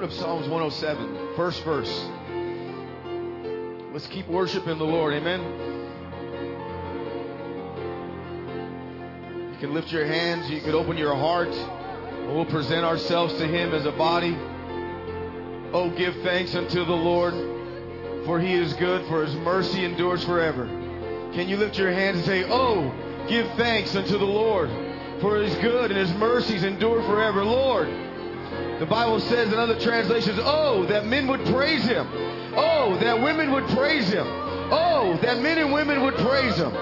Let's up Psalms 107, first verse. Let's keep worshiping the Lord. Amen. You can lift your hands. You can open your heart. And we'll present ourselves to Him as a body. Oh, give thanks unto the Lord, for He is good, for His mercy endures forever. Can you lift your hands and say, Oh, give thanks unto the Lord, for His good and His mercies endure forever. Lord, the Bible says in other translations, oh, that men would praise him. Oh, that women would praise him. Oh, that men and women would praise him.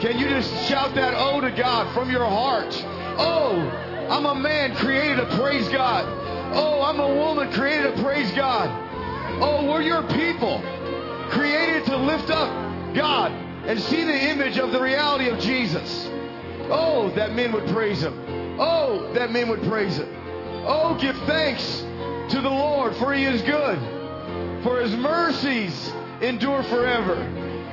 Can you just shout that oh to God from your heart? Oh, I'm a man created to praise God. Oh, I'm a woman created to praise God. Oh, we're your people created to lift up God and see the image of the reality of Jesus. Oh, that men would praise him. Oh, that men would praise him. Oh, give thanks to the Lord, for he is good, for his mercies endure forever.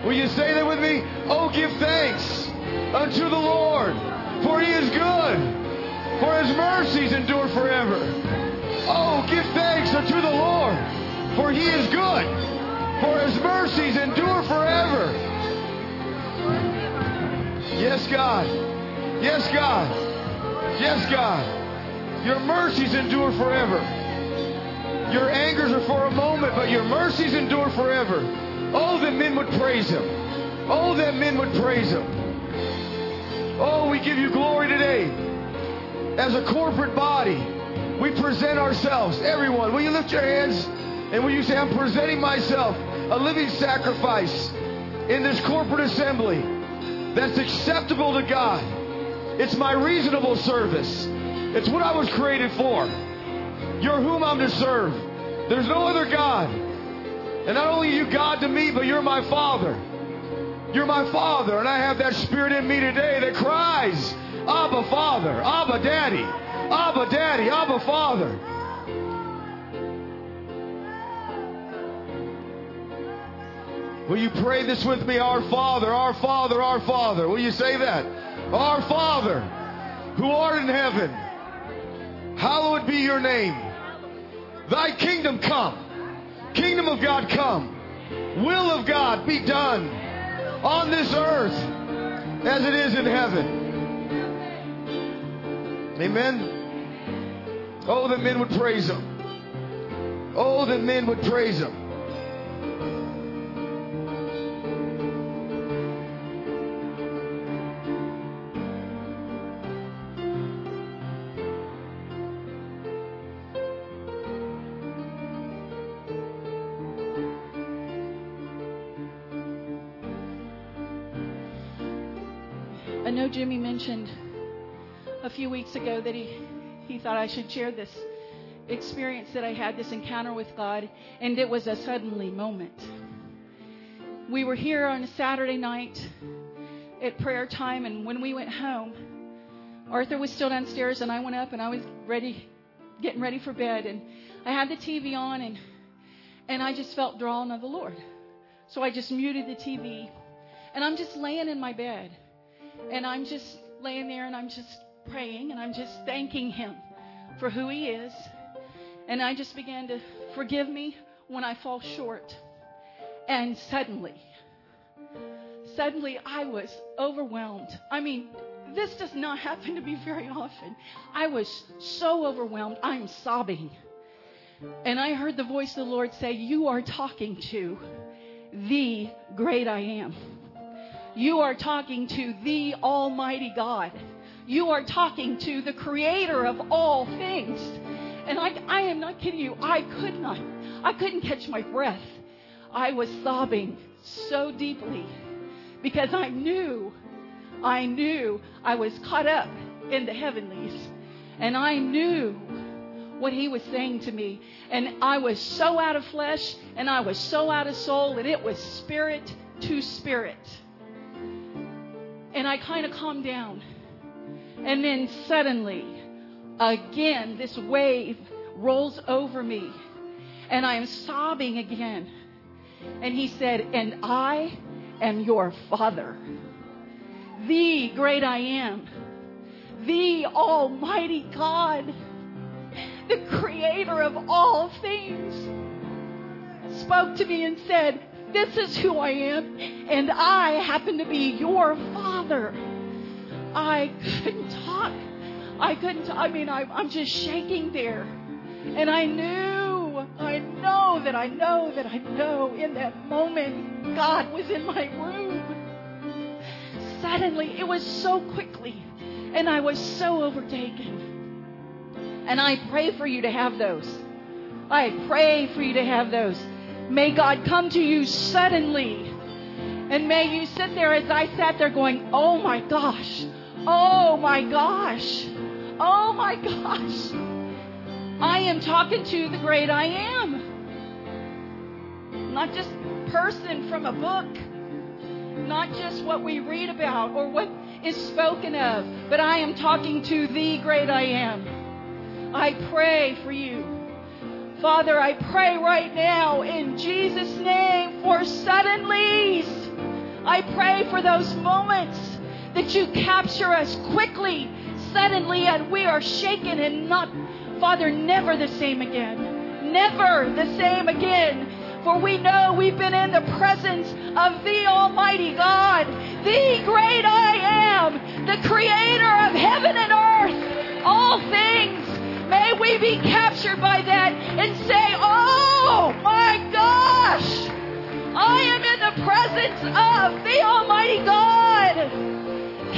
Will you say that with me? Oh, give thanks unto the Lord, for he is good, for his mercies endure forever. Oh, give thanks unto the Lord, for he is good, for his mercies endure forever. Yes, God. Yes, God. Yes, God. Your mercies endure forever. Your angers are for a moment, but your mercies endure forever. Oh, that men would praise him. Oh, that men would praise him. Oh, we give you glory today. As a corporate body, we present ourselves. Everyone, will you lift your hands and will you say, I'm presenting myself a living sacrifice in this corporate assembly that's acceptable to God. It's my reasonable service. It's what I was created for. You're whom I'm to serve. There's no other God. And not only you God to me, but you're my Father. You're my Father, and I have that Spirit in me today that cries, Abba, Father, Abba, Daddy, Abba, Daddy, Abba, Father. Will you pray this with me? Our Father, our Father, our Father. Will you say that? Our Father, who art in heaven, hallowed be your name. Thy kingdom come. Kingdom of God come. Will of God be done on this earth as it is in heaven. Amen. Oh, that men would praise Him. Oh, that men would praise Him. Know Jimmy mentioned a few weeks ago that he, he thought I should share this experience that I had, this encounter with God, and it was a suddenly moment. We were here on a Saturday night at prayer time, and when we went home, Arthur was still downstairs, and I went up and I was ready, getting ready for bed, and I had the TV on, and and I just felt drawn of the Lord. So I just muted the TV, and I'm just laying in my bed. And I'm just laying there and I'm just praying and I'm just thanking Him for who He is. And I just began to forgive me when I fall short. And suddenly, suddenly I was overwhelmed. I mean, this does not happen to me very often. I was so overwhelmed, I'm sobbing. And I heard the voice of the Lord say, You are talking to the great I am. You are talking to the Almighty God. You are talking to the Creator of all things. And I, I am not kidding you. I could not. I couldn't catch my breath. I was sobbing so deeply because I knew, I knew I was caught up in the heavenlies. And I knew what he was saying to me. And I was so out of flesh and I was so out of soul and it was spirit to spirit. And I kind of calmed down. And then suddenly, again, this wave rolls over me. And I am sobbing again. And he said, And I am your father, the great I am, the Almighty God, the creator of all things, spoke to me and said, This is who I am, and I happen to be your father. I couldn't talk. I couldn't, I mean, I, I'm just shaking there. And I knew, I know that I know that I know in that moment God was in my room. Suddenly, it was so quickly, and I was so overtaken. And I pray for you to have those. I pray for you to have those. May God come to you suddenly. And may you sit there as I sat there going, Oh my gosh, oh my gosh, oh my gosh. I am talking to the great I am. Not just person from a book, not just what we read about or what is spoken of, but I am talking to the great I am. I pray for you. Father, I pray right now in Jesus' name for suddenlies. I pray for those moments that you capture us quickly, suddenly, and we are shaken and not, Father, never the same again. Never the same again. For we know we've been in the presence of the Almighty God, the great I am, the creator of heaven and earth, all things. May we be captured by that and say, Oh my gosh, I am in the presence of the Almighty God.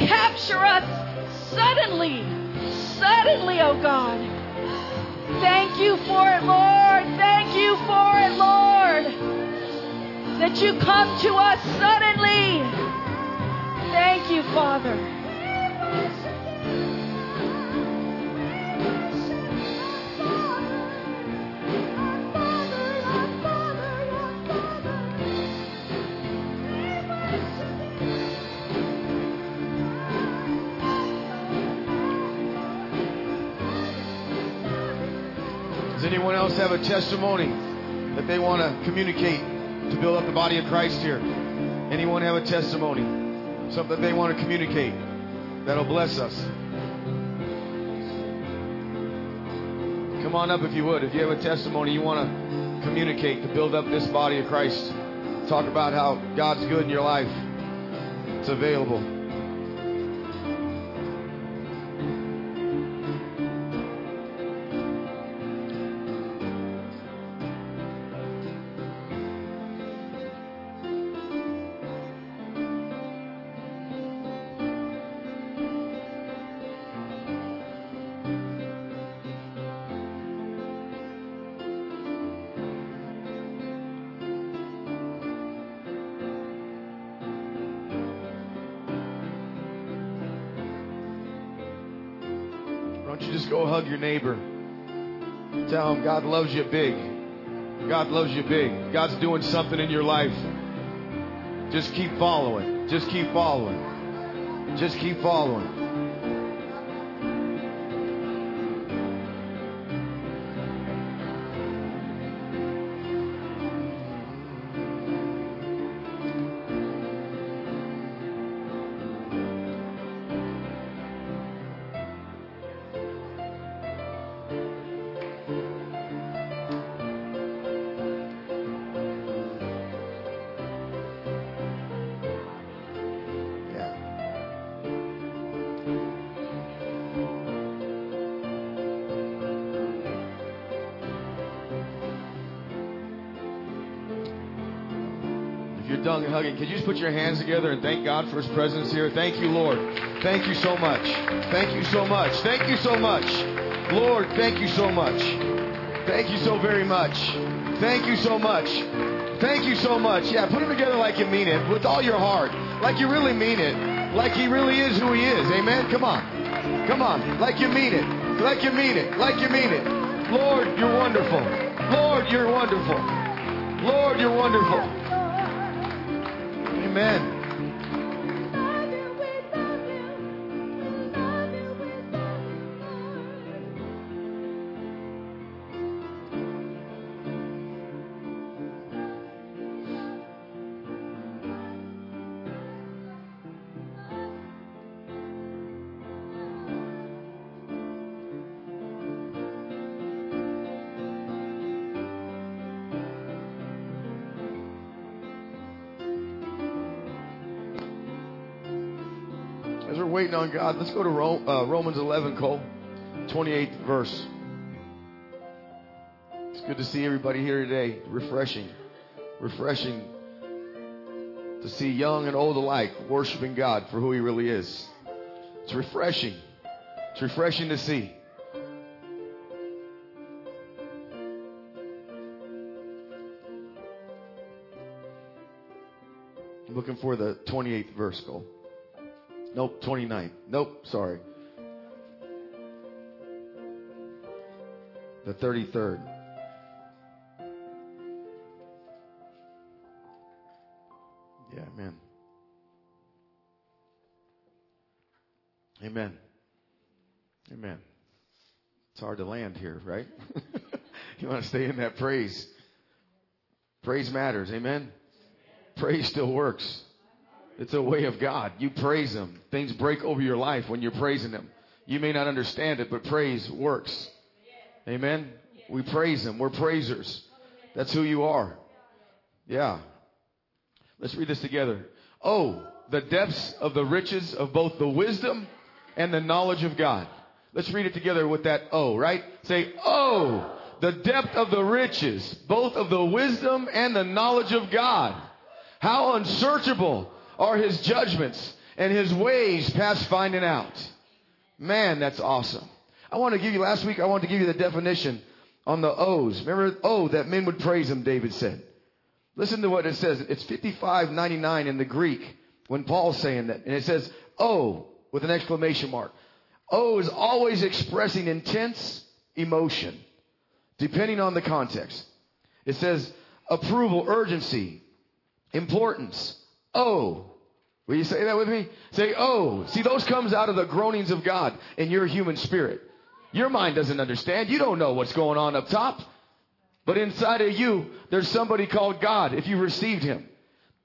Capture us suddenly, suddenly, oh God. Thank you for it, Lord. Thank you for it, Lord. That you come to us suddenly. Thank you, Father. Anyone else have a testimony that they want to communicate to build up the body of Christ here? Anyone have a testimony? Something they want to communicate that'll bless us? Come on up if you would. If you have a testimony you want to communicate to build up this body of Christ, talk about how God's good in your life. It's available. Your neighbor? Tell him God loves you big. God loves you big. God's doing something in your life. Just keep following. Just keep following. Just keep following. If you're done hugging, could you just put your hands together and thank God for His presence here? Thank you, Lord. Thank you so much. Thank you so much. Thank you so much. Lord, thank you so much. Thank you so very much. Thank you so much. Thank you so much. Yeah, put them together like you mean it, with all your heart, like you really mean it, like He really is who He is. Amen. Come on. Come on, like you mean it. Like you mean it. Like you mean it. Lord, you're wonderful. Lord, you're wonderful. Lord, you're wonderful. Amen. On God, let's go to Ro- uh, Romans 11, Cole, 28th verse. It's good to see everybody here today. Refreshing. Refreshing to see young and old alike worshiping God for who He really is. It's refreshing. It's refreshing to see. Looking for the 28th verse, Cole. Nope, 29. Nope, sorry. The 33rd. Yeah, amen. Amen. Amen. It's hard to land here, right? you want to stay in that praise. Praise matters. Amen. Praise still works. It's a way of God. You praise Him. Things break over your life when you're praising Him. You may not understand it, but praise works. Amen. We praise Him. We're praisers. That's who you are. Yeah. Let's read this together. Oh, the depths of the riches of both the wisdom and the knowledge of God. Let's read it together with that oh, right? Say, oh, the depth of the riches, both of the wisdom and the knowledge of God. How unsearchable are his judgments and his ways past finding out. Man, that's awesome. I want to give you, last week, I wanted to give you the definition on the O's. Remember, oh, that men would praise him, David said. Listen to what it says. It's 5599 in the Greek when Paul's saying that. And it says, oh, with an exclamation mark. Oh is always expressing intense emotion, depending on the context. It says approval, urgency, importance. Oh. Will you say that with me? Say, oh. See, those comes out of the groanings of God in your human spirit. Your mind doesn't understand. You don't know what's going on up top. But inside of you, there's somebody called God, if you received Him,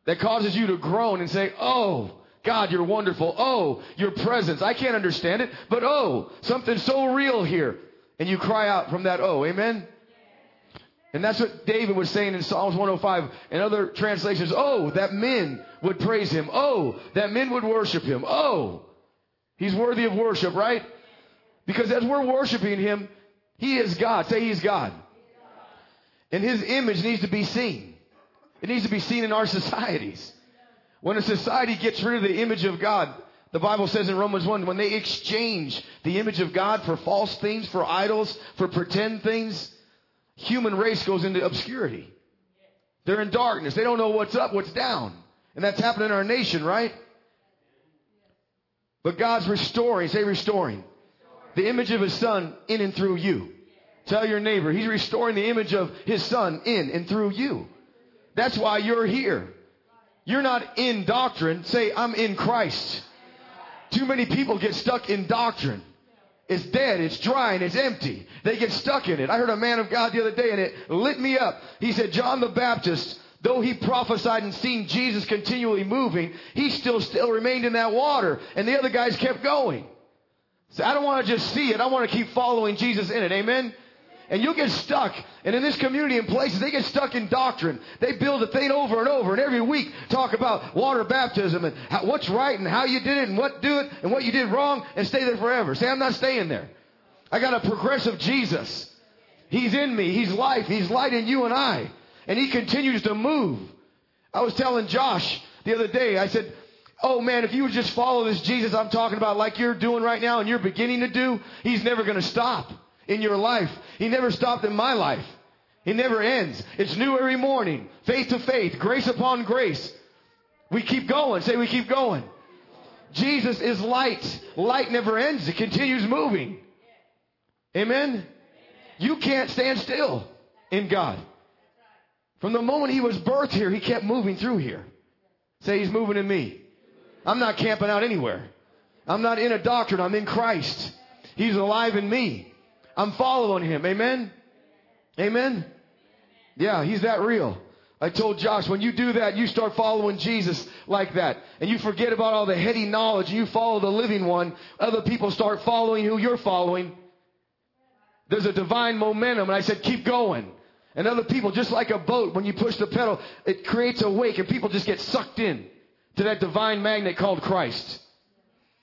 that causes you to groan and say, oh, God, you're wonderful. Oh, your presence. I can't understand it, but oh, something so real here. And you cry out from that oh. Amen? And that's what David was saying in Psalms 105 and other translations. Oh, that men would praise him. Oh, that men would worship him. Oh, he's worthy of worship, right? Because as we're worshiping him, he is God. Say he's God. And his image needs to be seen. It needs to be seen in our societies. When a society gets rid of the image of God, the Bible says in Romans 1, when they exchange the image of God for false things, for idols, for pretend things, human race goes into obscurity. They're in darkness. They don't know what's up, what's down. And that's happening in our nation, right? But God's restoring, say restoring, the image of his son in and through you. Tell your neighbor, he's restoring the image of his son in and through you. That's why you're here. You're not in doctrine. Say, I'm in Christ. Too many people get stuck in doctrine. It's dead, it's dry, and it's empty. They get stuck in it. I heard a man of God the other day and it lit me up. He said, John the Baptist, though he prophesied and seen Jesus continually moving, he still still remained in that water. And the other guys kept going. So I don't want to just see it. I want to keep following Jesus in it. Amen? And you'll get stuck. And in this community and places, they get stuck in doctrine. They build a thing over and over and every week talk about water baptism and how, what's right and how you did it and what do it and what you did wrong and stay there forever. Say, I'm not staying there. I got a progressive Jesus. He's in me. He's life. He's light in you and I. And he continues to move. I was telling Josh the other day, I said, Oh man, if you would just follow this Jesus I'm talking about like you're doing right now and you're beginning to do, he's never going to stop in your life. He never stopped in my life. It never ends. It's new every morning. Faith to faith, grace upon grace. We keep going. Say we keep going. Jesus is light. Light never ends. It continues moving. Amen? You can't stand still in God. From the moment he was birthed here, he kept moving through here. Say he's moving in me. I'm not camping out anywhere. I'm not in a doctrine. I'm in Christ. He's alive in me. I'm following him. Amen? Amen? Yeah, he's that real. I told Josh, when you do that, you start following Jesus like that. And you forget about all the heady knowledge and you follow the living one. Other people start following who you're following. There's a divine momentum. And I said, keep going. And other people, just like a boat, when you push the pedal, it creates a wake and people just get sucked in to that divine magnet called Christ.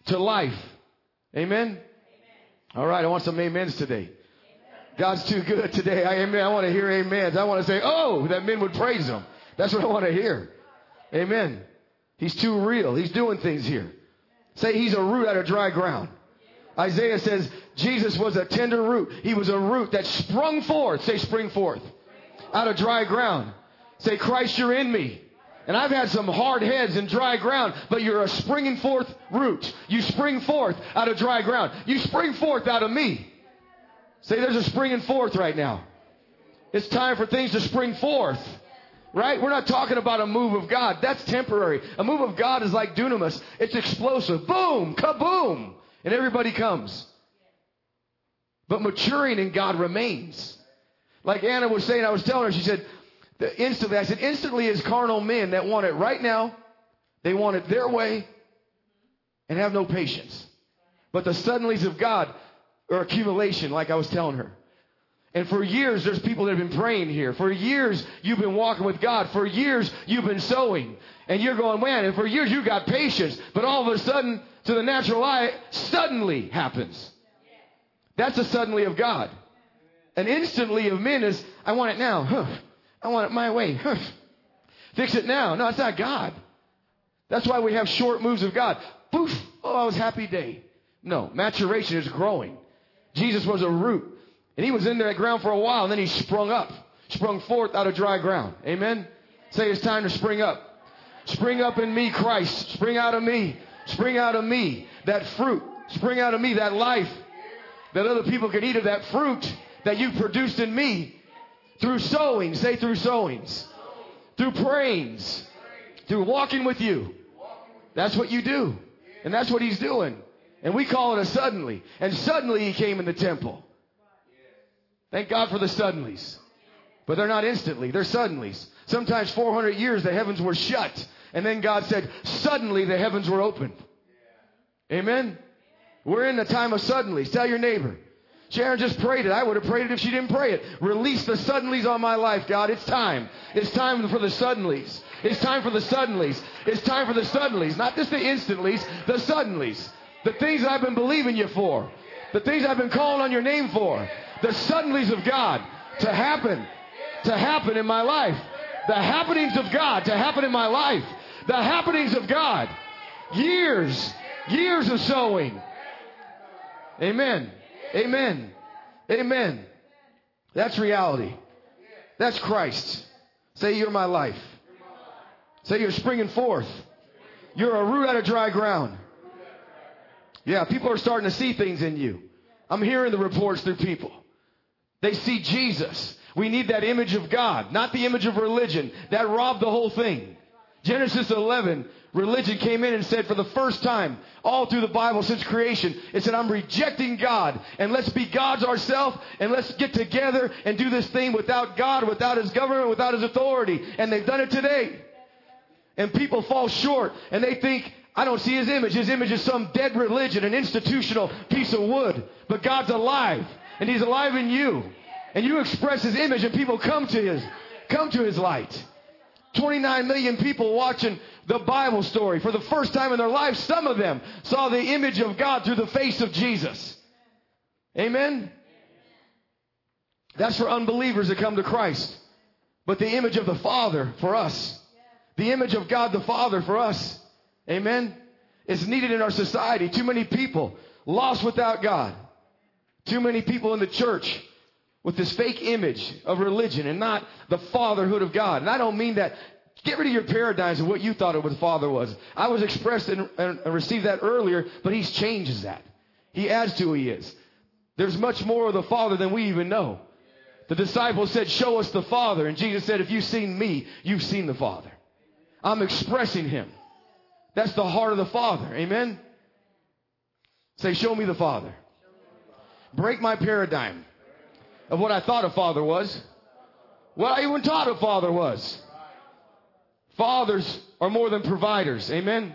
To life. Amen? All right, I want some amens today. God's too good today. I, amen. I want to hear amens. I want to say, oh, that men would praise him. That's what I want to hear. Amen. He's too real. He's doing things here. Say he's a root out of dry ground. Isaiah says Jesus was a tender root. He was a root that sprung forth. Say spring forth. Out of dry ground. Say Christ, you're in me. And I've had some hard heads and dry ground, but you're a springing forth root. You spring forth out of dry ground. You spring forth out of me. Say there's a springing forth right now. It's time for things to spring forth. Right? We're not talking about a move of God. That's temporary. A move of God is like dunamis. It's explosive. Boom, kaboom. And everybody comes. But maturing in God remains. Like Anna was saying, I was telling her, she said, instantly, I said, instantly is carnal men that want it right now. They want it their way and have no patience. But the suddenlies of God are accumulation, like I was telling her. And for years, there's people that have been praying here. For years, you've been walking with God. For years, you've been sowing. And you're going, man, and for years, you got patience. But all of a sudden, to the natural eye, suddenly happens. That's a suddenly of God. An instantly of men is, I want it now. Huh. I want it my way. Fix it now. No, it's not God. That's why we have short moves of God. Poof. Oh, I was happy day. No, maturation is growing. Jesus was a root. And he was in that ground for a while, and then he sprung up, sprung forth out of dry ground. Amen? Say it's time to spring up. Spring up in me, Christ. Spring out of me. Spring out of me that fruit. Spring out of me that life that other people can eat of that fruit that you produced in me through sowing. Say through sowings. Through prayings. Through walking with you. That's what you do. And that's what he's doing. And we call it a suddenly. And suddenly he came in the temple. Thank God for the suddenlies. But they're not instantly, they're suddenlies. Sometimes 400 years the heavens were shut. And then God said, suddenly the heavens were opened. Amen? We're in the time of suddenlies. Tell your neighbor. Sharon just prayed it. I would have prayed it if she didn't pray it. Release the suddenlies on my life, God. It's time. It's time for the suddenlies. It's time for the suddenlies. It's time for the suddenlies. Not just the instantlies, the suddenlies. The things I've been believing you for. The things I've been calling on your name for. The suddenlies of God to happen. To happen in my life. The happenings of God to happen in my life. The happenings of God. Years. Years of sowing. Amen. Amen. Amen. That's reality. That's Christ. Say, You're my life. Say, You're springing forth. You're a root out of dry ground. Yeah, people are starting to see things in you. I'm hearing the reports through people. They see Jesus. We need that image of God, not the image of religion. That robbed the whole thing. Genesis 11, religion came in and said for the first time, all through the Bible since creation, it said, I'm rejecting God and let's be gods ourselves and let's get together and do this thing without God, without His government, without His authority. And they've done it today. And people fall short and they think, I don't see his image. His image is some dead religion, an institutional piece of wood. But God's alive, and he's alive in you. And you express his image, and people come to his, come to his light. 29 million people watching the Bible story for the first time in their lives. Some of them saw the image of God through the face of Jesus. Amen? That's for unbelievers that come to Christ. But the image of the Father for us. The image of God the Father for us Amen? It's needed in our society. Too many people lost without God. Too many people in the church with this fake image of religion and not the fatherhood of God. And I don't mean that Get rid of your paradigms of what you thought a father was. I was expressed and, and, and received that earlier, but he changes that. He adds to who he is. There's much more of the Father than we even know. The disciples said, Show us the Father. And Jesus said, If you've seen me, you've seen the Father. I'm expressing him. That's the heart of the Father. Amen? Say, Show me the Father. Break my paradigm of what I thought a father was, what I even taught a father was. Fathers are more than providers. Amen?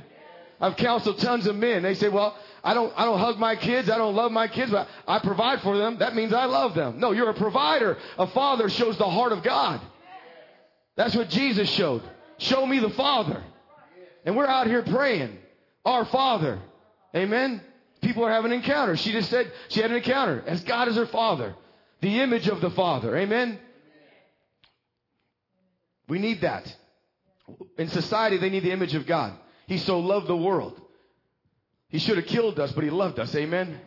I've counseled tons of men. They say, well, I don't, I don't hug my kids. I don't love my kids, but I provide for them. That means I love them. No, you're a provider. A father shows the heart of God. That's what Jesus showed. Show me the Father. And we're out here praying, Our Father. Amen. People are having encounters. She just said she had an encounter as God is her Father, the image of the Father. Amen. We need that. In society, they need the image of God. He so loved the world. He should have killed us, but he loved us. Amen.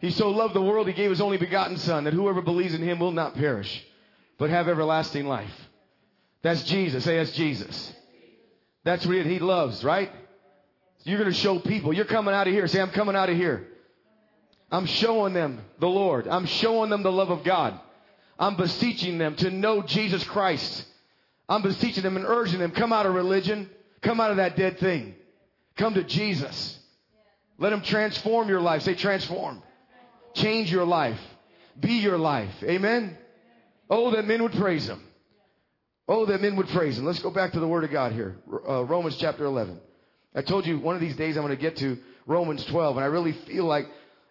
He so loved the world, he gave his only begotten Son, that whoever believes in him will not perish, but have everlasting life. That's Jesus. Say, that's Jesus. That's what he loves, right? You're going to show people. You're coming out of here. Say, I'm coming out of here. I'm showing them the Lord. I'm showing them the love of God. I'm beseeching them to know Jesus Christ. I'm beseeching them and urging them, come out of religion. Come out of that dead thing. Come to Jesus. Let him transform your life. Say transform. Change your life. Be your life. Amen. Oh, that men would praise him. Oh, that men would praise him. Let's go back to the word of God here. Uh, Romans chapter 11. I told you one of these days I'm going to get to Romans 12 and I really feel like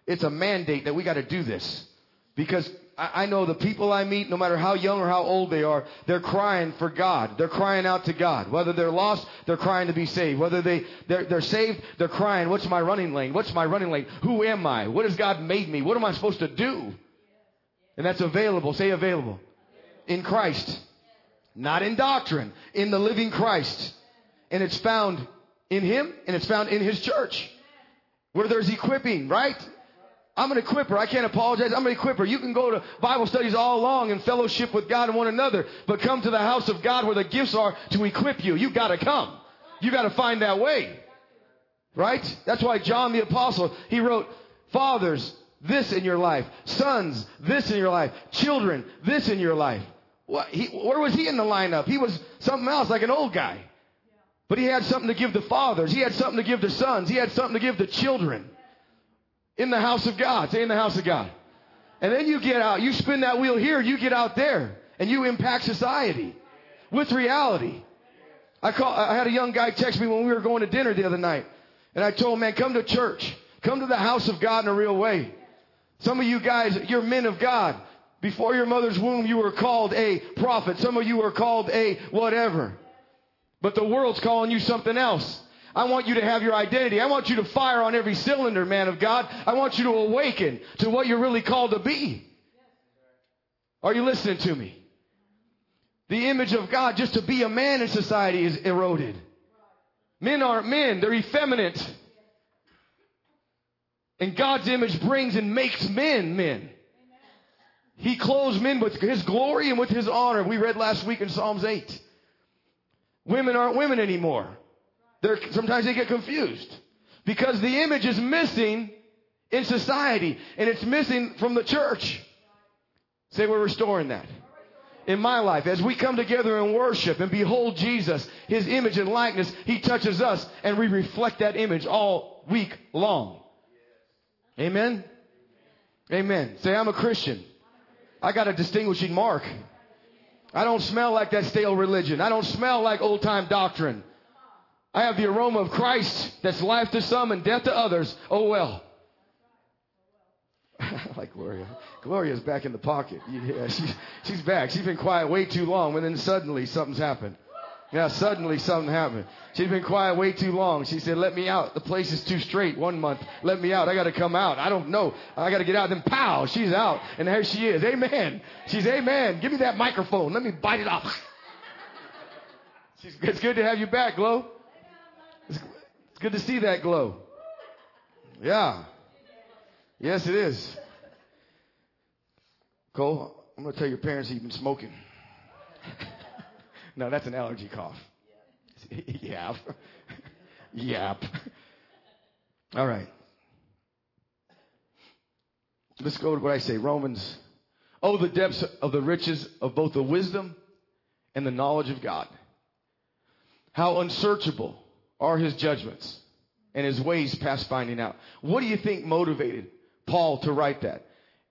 it's a mandate that we got to do this because I know the people I meet, no matter how young or how old they are, they're crying for God. They're crying out to God. Whether they're lost, they're crying to be saved. Whether they, they're, they're saved, they're crying, what's my running lane? What's my running lane? Who am I? What has God made me? What am I supposed to do? And that's available. Say available. In Christ. Not in doctrine. In the living Christ. And it's found in Him and it's found in His church. Where there's equipping, right? I'm an equiper. I can't apologize. I'm an equiper. You can go to Bible studies all along and fellowship with God and one another, but come to the house of God where the gifts are to equip you. You gotta come. You gotta find that way. Right? That's why John the apostle, he wrote, fathers, this in your life. Sons, this in your life. Children, this in your life. What, he, where was he in the lineup? He was something else, like an old guy. But he had something to give the fathers. He had something to give the sons. He had something to give the children in the house of God. Say in the house of God. And then you get out, you spin that wheel here, you get out there, and you impact society with reality. I call, I had a young guy text me when we were going to dinner the other night, and I told him, man, come to church. Come to the house of God in a real way. Some of you guys, you're men of God. Before your mother's womb, you were called a prophet. Some of you were called a whatever. But the world's calling you something else. I want you to have your identity. I want you to fire on every cylinder, man of God. I want you to awaken to what you're really called to be. Are you listening to me? The image of God, just to be a man in society, is eroded. Men aren't men, they're effeminate. And God's image brings and makes men men. He clothes men with his glory and with his honor. We read last week in Psalms 8. Women aren't women anymore. They're, sometimes they get confused because the image is missing in society and it's missing from the church. Say we're restoring that. In my life, as we come together and worship and behold Jesus, His image and likeness, He touches us and we reflect that image all week long. Amen? Amen. Say, I'm a Christian. I got a distinguishing mark. I don't smell like that stale religion. I don't smell like old time doctrine. I have the aroma of Christ that's life to some and death to others. Oh well. like Gloria. Gloria's back in the pocket. Yeah, she's, she's back. She's been quiet way too long, and then suddenly something's happened. Yeah, suddenly something happened. She's been quiet way too long. She said, Let me out. The place is too straight one month. Let me out. I got to come out. I don't know. I got to get out. Then, pow, she's out. And there she is. Amen. She's, Amen. Give me that microphone. Let me bite it off. It's good to have you back, Glow. It's, good to see that glow. Yeah. Yes, it is. Cole, I'm going to tell your parents you've been smoking. no, that's an allergy cough. Yap. Yap. All right. Let's go to what I say. Romans. Oh, the depths of the riches of both the wisdom and the knowledge of God. How unsearchable are his judgments and his ways past finding out. What do you think motivated Paul to write that?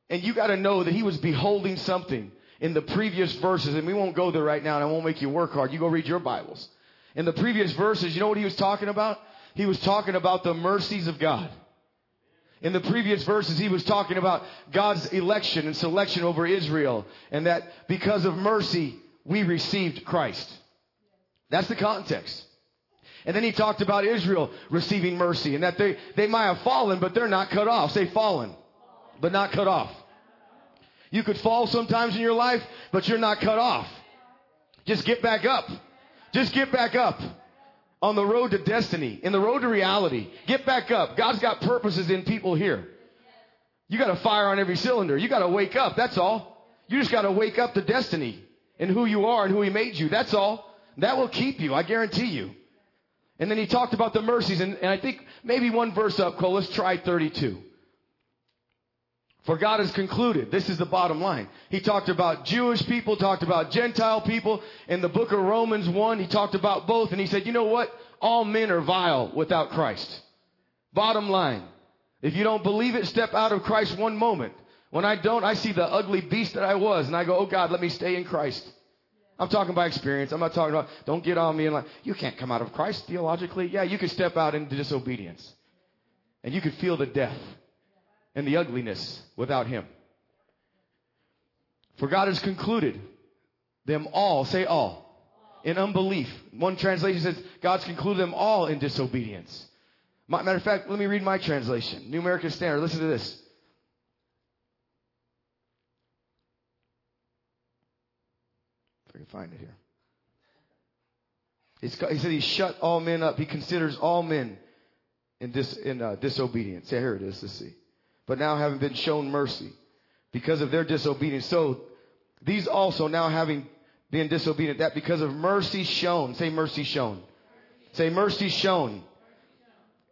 And you got to know that he was beholding something in the previous verses, and we won't go there right now, and I won't make you work hard. You go read your Bibles. In the previous verses, you know what he was talking about? He was talking about the mercies of God. In the previous verses, he was talking about God's election and selection over Israel, and that because of mercy, we received Christ. That's the context. And then he talked about Israel receiving mercy and that they, they might have fallen, but they're not cut off. Say fallen, but not cut off. You could fall sometimes in your life, but you're not cut off. Just get back up. Just get back up on the road to destiny, in the road to reality. Get back up. God's got purposes in people here. You got to fire on every cylinder. You got to wake up. That's all. You just got to wake up to destiny and who you are and who He made you. That's all. That will keep you. I guarantee you. And then he talked about the mercies, and, and I think maybe one verse up, Cole. Let's try 32. For God has concluded. This is the bottom line. He talked about Jewish people, talked about Gentile people. In the book of Romans 1, he talked about both, and he said, you know what? All men are vile without Christ. Bottom line. If you don't believe it, step out of Christ one moment. When I don't, I see the ugly beast that I was, and I go, oh God, let me stay in Christ. I'm talking by experience. I'm not talking about, don't get on me and like, you can't come out of Christ theologically. Yeah, you could step out into disobedience. And you could feel the death and the ugliness without Him. For God has concluded them all, say all, in unbelief. One translation says, God's concluded them all in disobedience. Matter of fact, let me read my translation. New American Standard. Listen to this. If I can find it here. He said he shut all men up. He considers all men in, dis, in uh, disobedience. Yeah, here it is. Let's see. But now having been shown mercy because of their disobedience. So these also now having been disobedient, that because of mercy shown. Say mercy shown. Say mercy shown.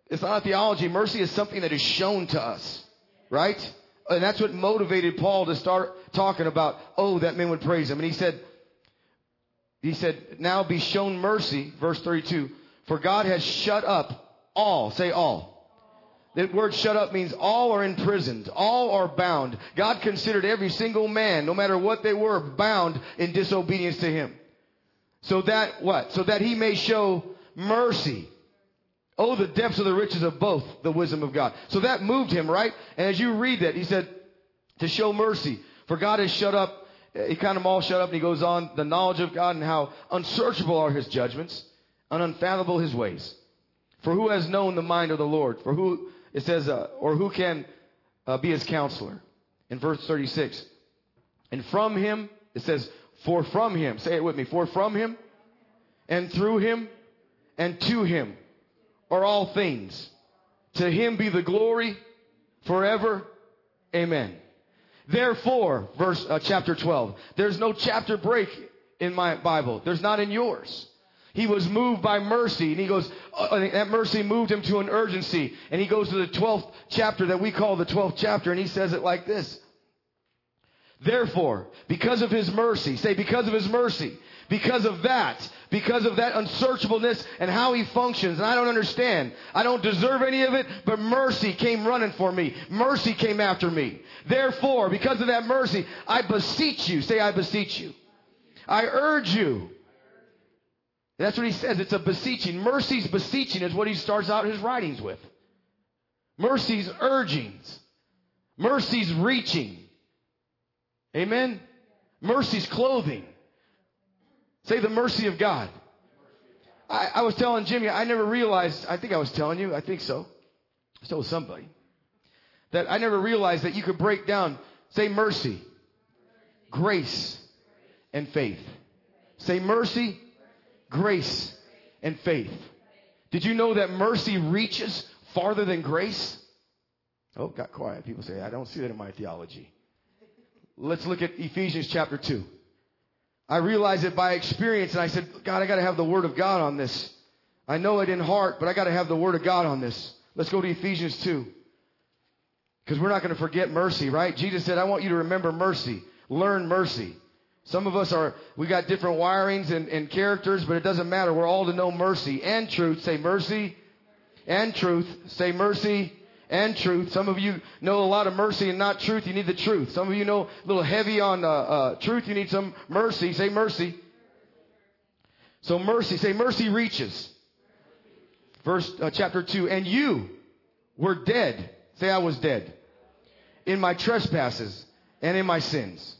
It's not a theology. Mercy is something that is shown to us. Right? And that's what motivated Paul to start talking about, oh, that men would praise him. And he said, he said, now be shown mercy, verse 32, for God has shut up all, say all. That word shut up means all are imprisoned, all are bound. God considered every single man, no matter what they were, bound in disobedience to Him. So that what? So that He may show mercy. Oh, the depths of the riches of both the wisdom of God. So that moved him, right? And as you read that, he said, to show mercy. For God has shut up he kind of all shut up and he goes on the knowledge of God and how unsearchable are his judgments and unfathomable his ways. For who has known the mind of the Lord? For who, it says, uh, or who can uh, be his counselor? In verse 36. And from him, it says, for from him, say it with me, for from him and through him and to him are all things. To him be the glory forever. Amen. Therefore, verse uh, chapter 12. There's no chapter break in my Bible. There's not in yours. He was moved by mercy, and he goes, uh, that mercy moved him to an urgency. And he goes to the 12th chapter that we call the 12th chapter, and he says it like this. Therefore, because of his mercy, say, because of his mercy, because of that, because of that unsearchableness and how he functions. And I don't understand. I don't deserve any of it, but mercy came running for me. Mercy came after me. Therefore, because of that mercy, I beseech you. Say, I beseech you. I urge you. That's what he says. It's a beseeching. Mercy's beseeching is what he starts out his writings with. Mercy's urgings. Mercy's reaching. Amen? Mercy's clothing. Say the mercy of God. I, I, was telling Jimmy, I never realized, I think I was telling you, I think so. I told somebody. That I never realized that you could break down, say mercy, grace, and faith. Say mercy, grace, and faith. Did you know that mercy reaches farther than grace? Oh, got quiet. People say, I don't see that in my theology. Let's look at Ephesians chapter 2. I realized it by experience and I said, God, I got to have the Word of God on this. I know it in heart, but I got to have the Word of God on this. Let's go to Ephesians 2. Because we're not going to forget mercy, right? Jesus said, I want you to remember mercy. Learn mercy. Some of us are, we got different wirings and, and characters, but it doesn't matter. We're all to know mercy and truth. Say mercy and truth. Say mercy and truth. Some of you know a lot of mercy and not truth. You need the truth. Some of you know a little heavy on uh, uh, truth. You need some mercy. Say mercy. So mercy. Say mercy reaches. Verse uh, chapter two. And you were dead. Say I was dead in my trespasses and in my sins,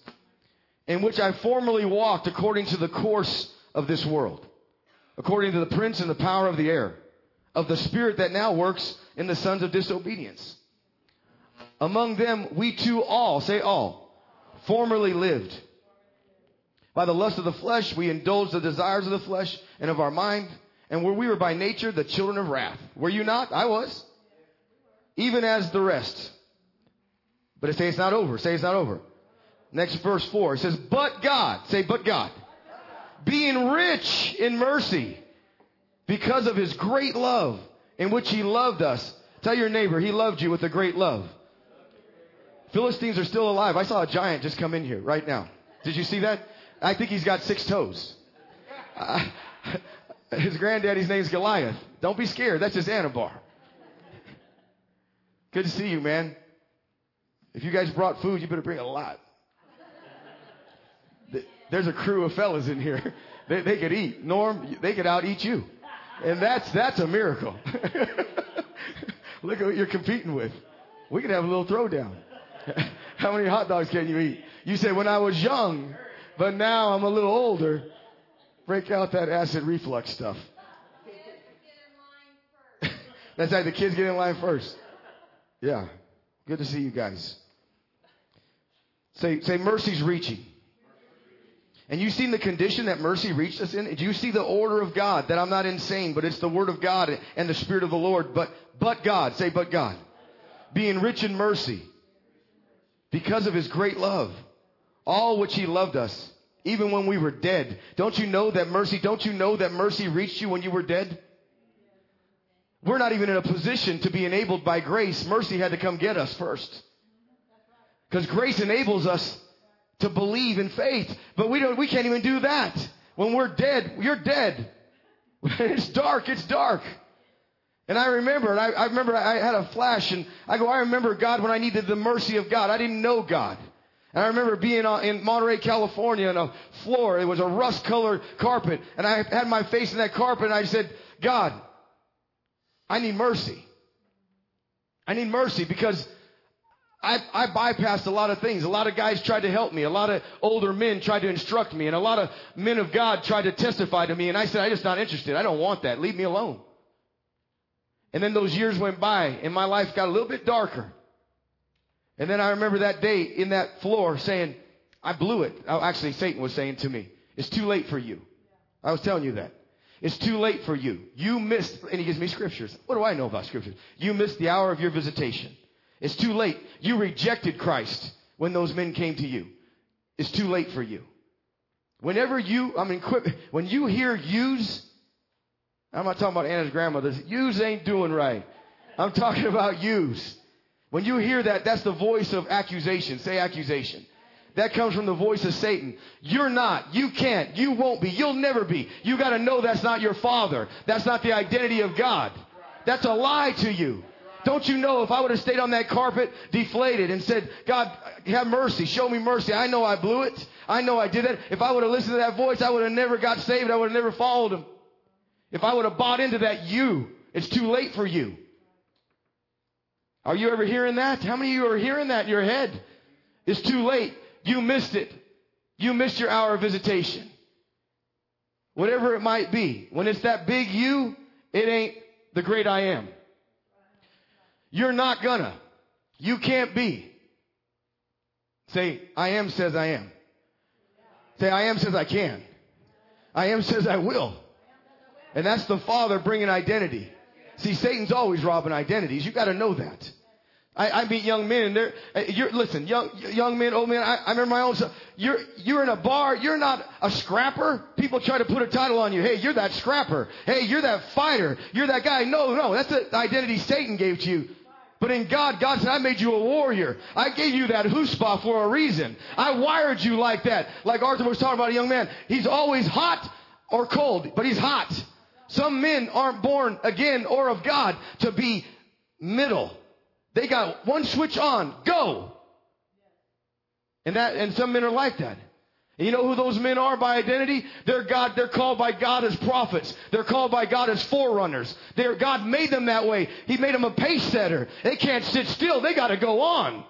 in which I formerly walked according to the course of this world, according to the prince and the power of the air, of the spirit that now works in the sons of disobedience. Among them, we too all, say all, formerly lived. By the lust of the flesh, we indulged the desires of the flesh and of our mind, and where we were by nature the children of wrath. Were you not? I was. Even as the rest. But it says it's not over. Say it's not over. Next verse 4. It says, But God. Say, But God. Being rich in mercy because of his great love in which he loved us. Tell your neighbor, he loved you with a great love. Philistines are still alive. I saw a giant just come in here right now. Did you see that? I think he's got six toes. Uh, his granddaddy's name's Goliath. Don't be scared. That's just Anabar. Good to see you, man. If you guys brought food, you better bring a lot. There's a crew of fellas in here. They, they could eat. Norm, they could out eat you. And that's, that's a miracle. Look at what you're competing with. We could have a little throwdown. How many hot dogs can you eat? You say, when I was young, but now I'm a little older. Break out that acid reflux stuff. That's right, the kids get in line first. Yeah. Good to see you guys. Say, say mercy's reaching. And you've seen the condition that mercy reached us in? Do you see the order of God? That I'm not insane, but it's the word of God and the spirit of the Lord. But, but God. Say, but God. Being rich in mercy. Because of his great love. All which he loved us. Even when we were dead. Don't you know that mercy, don't you know that mercy reached you when you were dead? We're not even in a position to be enabled by grace. Mercy had to come get us first. Because grace enables us to believe in faith. But we don't, we can't even do that. When we're dead, you're dead. it's dark, it's dark. And I remember, and I, I remember I had a flash and I go, I remember God when I needed the mercy of God. I didn't know God. And I remember being in Monterey, California on a floor. It was a rust colored carpet. And I had my face in that carpet and I said, God, I need mercy. I need mercy because I, I bypassed a lot of things. A lot of guys tried to help me. A lot of older men tried to instruct me. And a lot of men of God tried to testify to me. And I said, I'm just not interested. I don't want that. Leave me alone. And then those years went by and my life got a little bit darker. And then I remember that day in that floor saying, I blew it. Oh, actually, Satan was saying to me, it's too late for you. I was telling you that. It's too late for you. You missed, and he gives me scriptures. What do I know about scriptures? You missed the hour of your visitation. It's too late. You rejected Christ when those men came to you. It's too late for you. Whenever you, I mean, quit, when you hear use, I'm not talking about Anna's grandmother. Use ain't doing right. I'm talking about use. When you hear that, that's the voice of accusation. Say accusation. That comes from the voice of Satan. You're not. You can't. You won't be. You'll never be. You got to know that's not your father. That's not the identity of God. That's a lie to you. Don't you know if I would have stayed on that carpet deflated and said, God, have mercy, show me mercy. I know I blew it. I know I did that. If I would have listened to that voice, I would have never got saved. I would have never followed him. If I would have bought into that you, it's too late for you. Are you ever hearing that? How many of you are hearing that in your head? It's too late. You missed it. You missed your hour of visitation. Whatever it might be. When it's that big you, it ain't the great I am. You're not gonna. You can't be. Say, I am says I am. Say, I am says I can. I am says I will. And that's the Father bringing identity. See, Satan's always robbing identities. You got to know that. I, I meet young men and they're, uh, listen, young, young men, old men, I, I remember my own son. You're, you're in a bar, you're not a scrapper. People try to put a title on you. Hey, you're that scrapper. Hey, you're that fighter. You're that guy. No, no, that's the identity Satan gave to you. But in God, God said, I made you a warrior. I gave you that chutzpah for a reason. I wired you like that. Like Arthur was talking about a young man. He's always hot or cold, but he's hot. Some men aren't born again or of God to be middle. They got one switch on, go. And that, and some men are like that. And you know who those men are by identity? They're God, they're called by God as prophets. They're called by God as forerunners. They're, God made them that way. He made them a pace setter. They can't sit still. They gotta go on.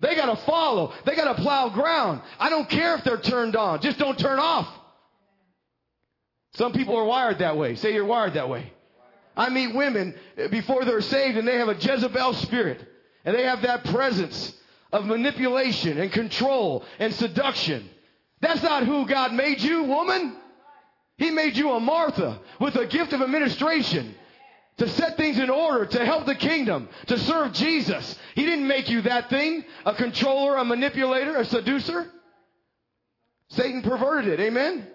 They gotta follow. They gotta plow ground. I don't care if they're turned on. Just don't turn off. Some people are wired that way. Say you're wired that way. I meet women before they're saved and they have a Jezebel spirit. And they have that presence of manipulation and control and seduction. That's not who God made you, woman. He made you a Martha with a gift of administration to set things in order, to help the kingdom, to serve Jesus. He didn't make you that thing, a controller, a manipulator, a seducer. Satan perverted it. Amen.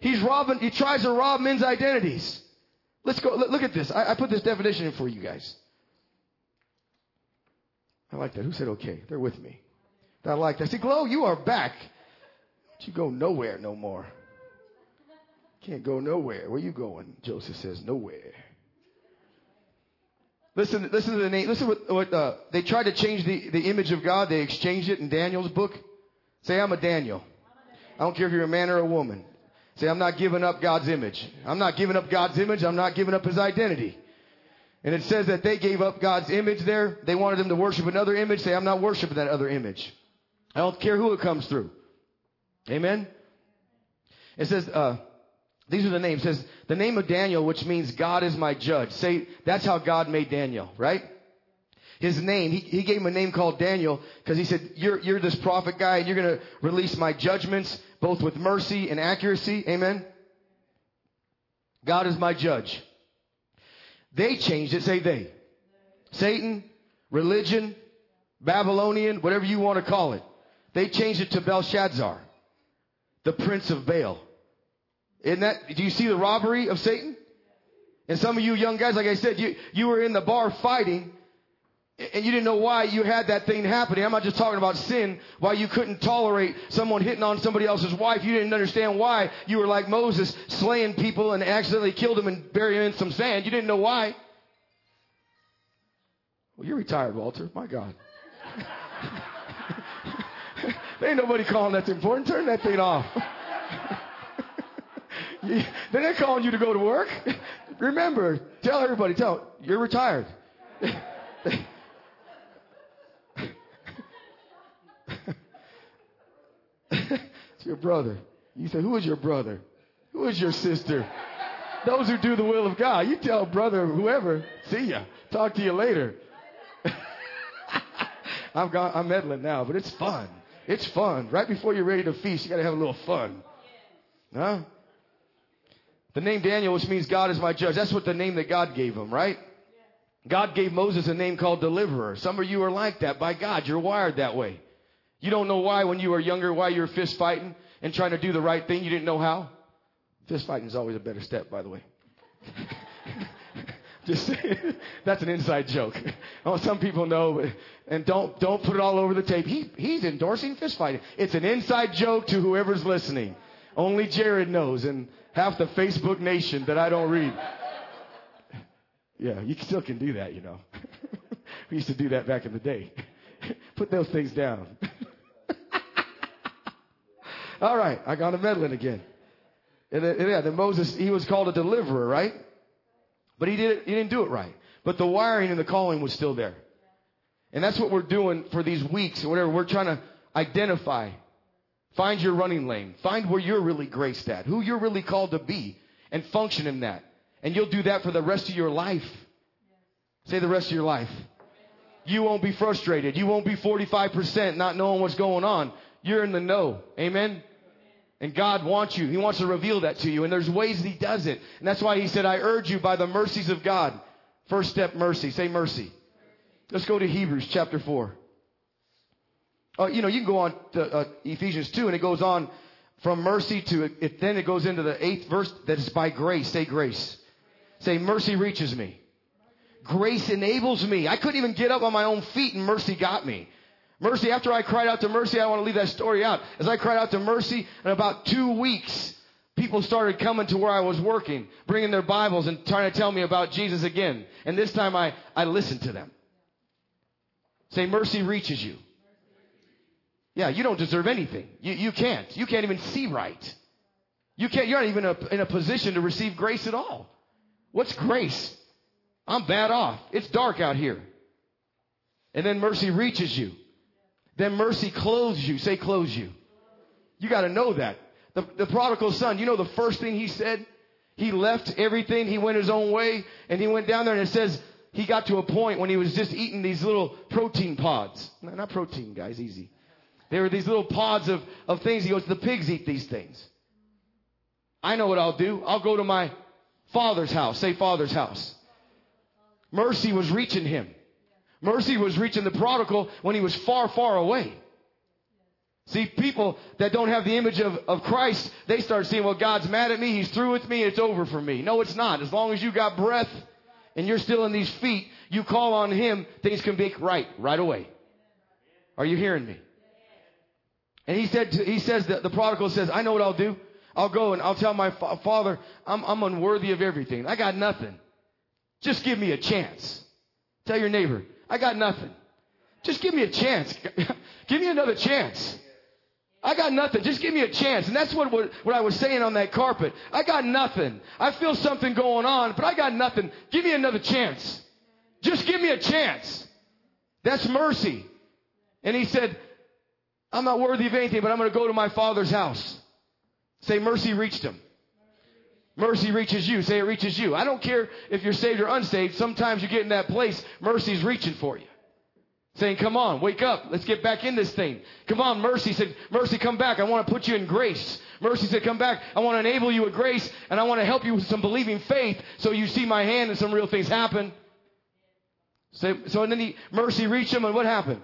He's robbing, he tries to rob men's identities. Let's go, look at this. I, I put this definition in for you guys. I like that. Who said okay? They're with me. I like that. See, Glow, you are back. You go nowhere no more. Can't go nowhere. Where you going? Joseph says, nowhere. Listen, listen to the name. Listen what, what uh, they tried to change the, the image of God. They exchanged it in Daniel's book. Say, I'm a Daniel. I don't care if you're a man or a woman. Say, I'm not giving up God's image. I'm not giving up God's image. I'm not giving up his identity. And it says that they gave up God's image there. They wanted them to worship another image. Say, I'm not worshiping that other image. I don't care who it comes through. Amen. It says, uh, these are the names. It says the name of Daniel, which means God is my judge. Say that's how God made Daniel, right? His name, he, he gave him a name called Daniel because he said, you're, you're this prophet guy and you're going to release my judgments both with mercy and accuracy. Amen. God is my judge. They changed it. Say they. Satan, religion, Babylonian, whatever you want to call it. They changed it to Belshazzar, the prince of Baal. Isn't that, do you see the robbery of Satan? And some of you young guys, like I said, you, you were in the bar fighting and you didn't know why you had that thing happening. I'm not just talking about sin, why you couldn't tolerate someone hitting on somebody else's wife. You didn't understand why you were like Moses, slaying people and accidentally killed them and buried them in some sand. You didn't know why. Well, you're retired, Walter. My God. Ain't nobody calling that's important. Turn that thing off. They're not calling you to go to work. Remember, tell everybody, tell, you're retired. it's your brother. You say, Who is your brother? Who is your sister? Those who do the will of God. You tell brother, whoever, see ya. Talk to you later. I'm, I'm meddling now, but it's fun. It's fun. Right before you're ready to feast, you got to have a little fun. Huh? The name Daniel, which means God is my judge. That's what the name that God gave him, right? God gave Moses a name called deliverer. Some of you are like that by God. You're wired that way. You don't know why when you were younger, why you were fist fighting and trying to do the right thing. You didn't know how. Fist fighting is always a better step, by the way. Just that's an inside joke. Oh, some people know, and don't don't put it all over the tape. He he's endorsing fist fighting. It's an inside joke to whoever's listening. Only Jared knows, and half the Facebook nation that I don't read. Yeah, you still can do that, you know. we used to do that back in the day. Put those things down. All right, I got a meddling again. And yeah, then Moses, he was called a deliverer, right? But he did he didn't do it right. But the wiring and the calling was still there. And that's what we're doing for these weeks or whatever. We're trying to identify, find your running lane, find where you're really graced at, who you're really called to be, and function in that. And you'll do that for the rest of your life. Say the rest of your life. You won't be frustrated. You won't be 45% not knowing what's going on. You're in the know. Amen. And God wants you. He wants to reveal that to you. And there's ways He does it. And that's why He said, I urge you by the mercies of God. First step, mercy. Say mercy. Let's go to Hebrews chapter 4. Uh, you know, you can go on to uh, Ephesians 2 and it goes on from mercy to it, then it goes into the eighth verse that is by grace. Say grace. Say mercy reaches me. Grace enables me. I couldn't even get up on my own feet and mercy got me. Mercy, after I cried out to mercy, I want to leave that story out. As I cried out to mercy, in about two weeks, people started coming to where I was working, bringing their Bibles and trying to tell me about Jesus again. And this time I, I listened to them. Say, mercy reaches you. Yeah, you don't deserve anything. You, you can't. You can't even see right. You can't, you're not even a, in a position to receive grace at all. What's grace? I'm bad off. It's dark out here. And then mercy reaches you. Then mercy clothes you. Say clothes you. You got to know that. The, the prodigal son, you know the first thing he said? He left everything. He went his own way and he went down there and it says he got to a point when he was just eating these little protein pods. No, not protein, guys, easy. There were these little pods of, of things. He goes, the pigs eat these things. I know what I'll do. I'll go to my father's house. Say father's house. Mercy was reaching him. Mercy was reaching the prodigal when he was far, far away. See, people that don't have the image of, of Christ, they start seeing, well, God's mad at me. He's through with me. It's over for me. No, it's not. As long as you got breath and you're still in these feet, you call on Him, things can be right, right away. Are you hearing me? And he said, to, he says that the prodigal says, I know what I'll do. I'll go and I'll tell my fa- father, I'm, I'm unworthy of everything. I got nothing. Just give me a chance. Tell your neighbor, I got nothing. Just give me a chance. give me another chance. I got nothing. Just give me a chance. And that's what, what, what I was saying on that carpet. I got nothing. I feel something going on, but I got nothing. Give me another chance. Just give me a chance. That's mercy. And he said, I'm not worthy of anything, but I'm going to go to my father's house. Say, mercy reached him. Mercy reaches you. Say, it reaches you. I don't care if you're saved or unsaved. Sometimes you get in that place, mercy's reaching for you. Saying, come on, wake up. Let's get back in this thing. Come on, mercy said, mercy, come back. I want to put you in grace. Mercy said, come back. I want to enable you with grace and I want to help you with some believing faith so you see my hand and some real things happen. So, so and then he, mercy reached him and what happened?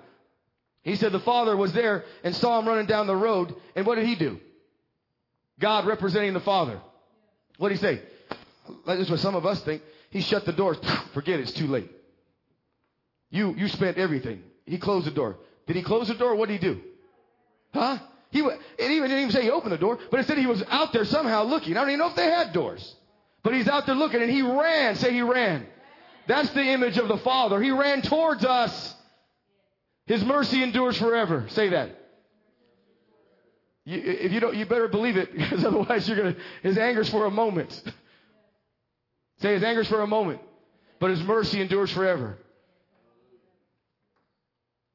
He said the father was there and saw him running down the road. And what did he do? God representing the father. What did he say? This is what some of us think. He shut the door. Forget it, it's too late. You, you spent everything. He closed the door. Did he close the door? What did he do? Huh? He it even didn't even say he opened the door, but it said he was out there somehow looking. I don't even know if they had doors. But he's out there looking and he ran. Say he ran. That's the image of the Father. He ran towards us. His mercy endures forever. Say that. You, if you don't, you better believe it, because otherwise you're gonna. His anger's for a moment. Say his anger's for a moment, but his mercy endures forever.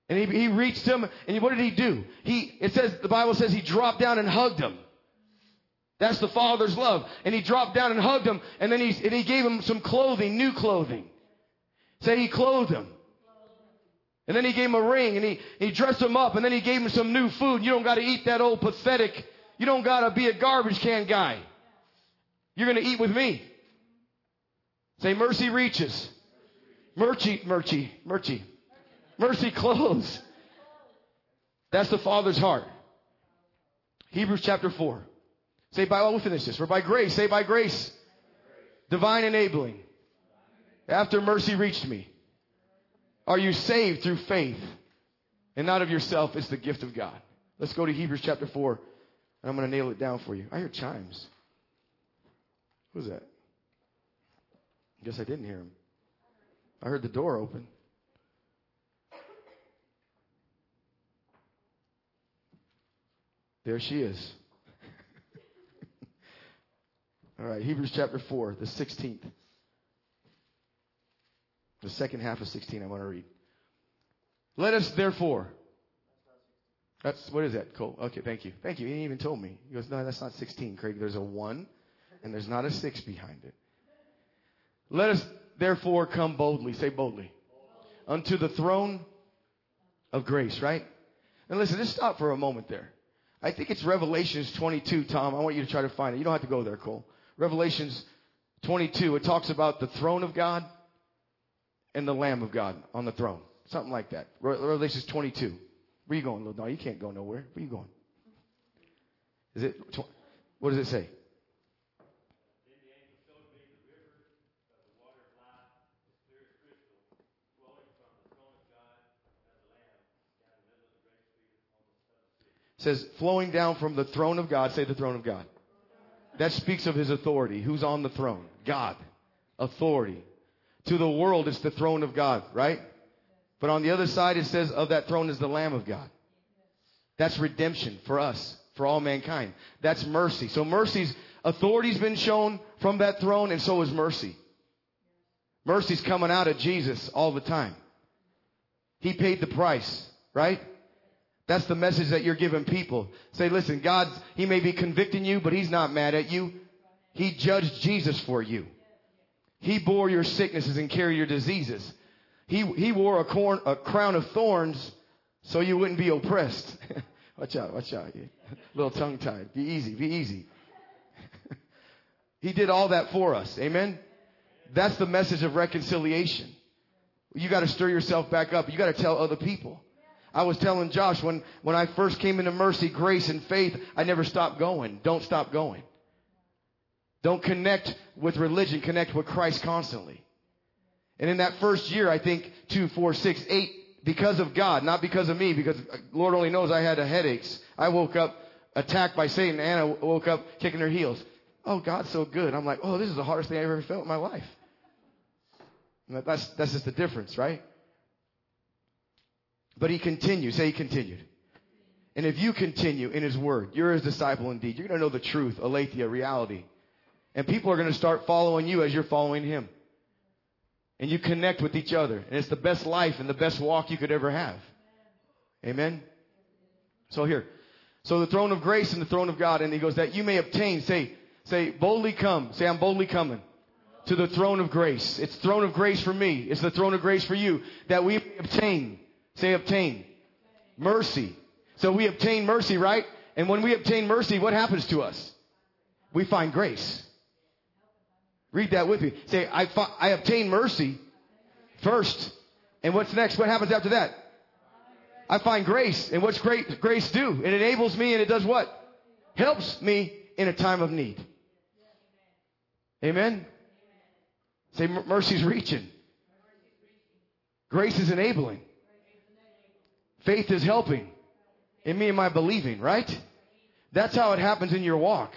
And he, he reached him, and what did he do? He, it says, the Bible says he dropped down and hugged him. That's the Father's love. And he dropped down and hugged him, and then he, and he gave him some clothing, new clothing. Say he clothed him. And then he gave him a ring and he, he dressed him up and then he gave him some new food. You don't got to eat that old pathetic, you don't got to be a garbage can guy. You're going to eat with me. Say, mercy reaches. Mercy, mercy, mercy. Mercy clothes. That's the Father's heart. Hebrews chapter 4. Say, by, well, finish this. For by grace, say, by grace, divine enabling. After mercy reached me. Are you saved through faith and not of yourself? It's the gift of God. Let's go to Hebrews chapter 4, and I'm going to nail it down for you. I hear chimes. Who's that? I guess I didn't hear him. I heard the door open. There she is. All right, Hebrews chapter 4, the 16th. The second half of 16 I want to read. Let us therefore. That's, what is that, Cole? Okay, thank you. Thank you. He even told me. He goes, no, that's not 16, Craig. There's a 1 and there's not a 6 behind it. Let us therefore come boldly. Say boldly. Unto the throne of grace, right? And listen, just stop for a moment there. I think it's Revelations 22, Tom. I want you to try to find it. You don't have to go there, Cole. Revelations 22, it talks about the throne of God and the Lamb of God on the throne. Something like that. Revelations 22. Where you going, little No, You can't go nowhere. Where you going? Is it, what does it say? says, flowing down from the throne of God, say the throne of God. That speaks of his authority. Who's on the throne? God. Authority. To the world, it's the throne of God, right? But on the other side, it says, of that throne is the Lamb of God. That's redemption for us, for all mankind. That's mercy. So mercy's authority's been shown from that throne, and so is mercy. Mercy's coming out of Jesus all the time. He paid the price, right? That's the message that you're giving people. Say, listen, God, He may be convicting you, but He's not mad at you. He judged Jesus for you. He bore your sicknesses and carried your diseases. He, he wore a, corn, a crown of thorns so you wouldn't be oppressed. watch out, watch out. Little tongue tied. Be easy, be easy. he did all that for us. Amen? That's the message of reconciliation. You got to stir yourself back up. You got to tell other people. I was telling Josh when, when I first came into mercy, grace, and faith, I never stopped going. Don't stop going. Don't connect with religion, connect with Christ constantly. And in that first year, I think two, four, six, eight, because of God, not because of me, because uh, Lord only knows I had headaches. I woke up attacked by Satan. Anna woke up kicking her heels. Oh, God's so good. I'm like, oh, this is the hardest thing I've ever felt in my life. That's, that's just the difference, right? But he continued. Say he continued. And if you continue in his word, you're his disciple indeed. You're going to know the truth, aletheia, reality. And people are going to start following you as you're following him. And you connect with each other. And it's the best life and the best walk you could ever have. Amen? So here. So the throne of grace and the throne of God. And he goes, that you may obtain. Say, say, boldly come. Say, I'm boldly coming to the throne of grace. It's throne of grace for me. It's the throne of grace for you. That we obtain Say obtain. Mercy. So we obtain mercy, right? And when we obtain mercy, what happens to us? We find grace. Read that with me. Say, I, I obtain mercy first. And what's next? What happens after that? I find grace. And what's great grace do? It enables me and it does what? Helps me in a time of need. Amen? Say, mercy's reaching. Grace is enabling. Faith is helping in me and my believing, right? That's how it happens in your walk.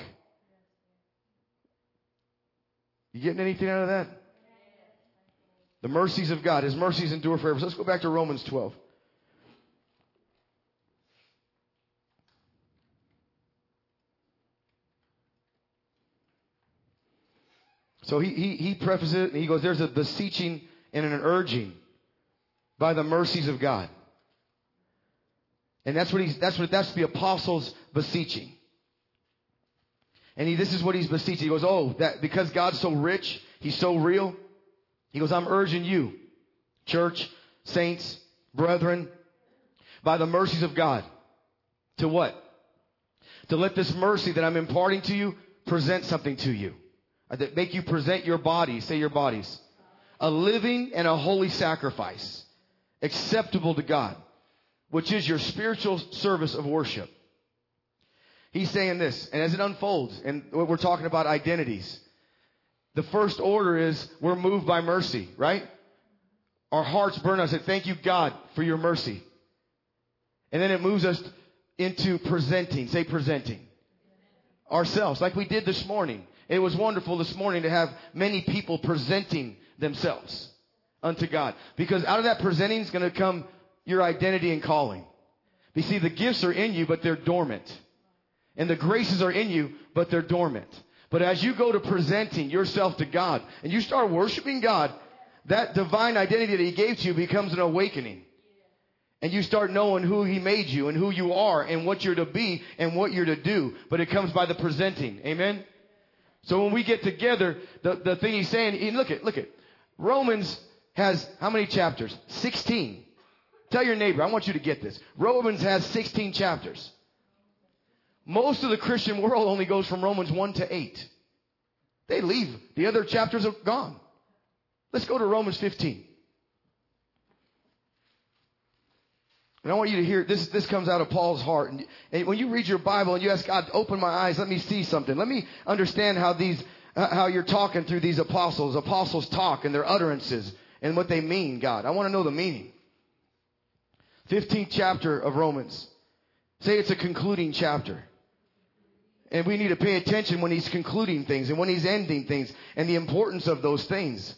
You getting anything out of that? The mercies of God. His mercies endure forever. So let's go back to Romans 12. So he, he, he prefaces it and he goes, There's a beseeching and an urging by the mercies of God. And that's what he's, that's what, that's the apostles beseeching. And he, this is what he's beseeching. He goes, Oh, that because God's so rich, he's so real. He goes, I'm urging you, church, saints, brethren, by the mercies of God, to what? To let this mercy that I'm imparting to you present something to you. Uh, that make you present your bodies, say your bodies, a living and a holy sacrifice, acceptable to God which is your spiritual service of worship. He's saying this, and as it unfolds, and we're talking about identities, the first order is we're moved by mercy, right? Our hearts burn us and thank you, God, for your mercy. And then it moves us into presenting. Say presenting. Ourselves, like we did this morning. It was wonderful this morning to have many people presenting themselves unto God. Because out of that presenting is going to come your identity and calling. You see, the gifts are in you, but they're dormant. And the graces are in you, but they're dormant. But as you go to presenting yourself to God and you start worshiping God, that divine identity that He gave to you becomes an awakening. And you start knowing who He made you and who you are and what you're to be and what you're to do. But it comes by the presenting. Amen? So when we get together, the, the thing He's saying, look at, look at, Romans has how many chapters? 16. Tell your neighbor, I want you to get this. Romans has 16 chapters. Most of the Christian world only goes from Romans 1 to 8. They leave. The other chapters are gone. Let's go to Romans 15. And I want you to hear this. This comes out of Paul's heart. And, and when you read your Bible and you ask God, open my eyes, let me see something. Let me understand how these, uh, how you're talking through these apostles. Apostles talk and their utterances and what they mean. God, I want to know the meaning. 15th chapter of Romans. Say it's a concluding chapter. And we need to pay attention when he's concluding things and when he's ending things and the importance of those things.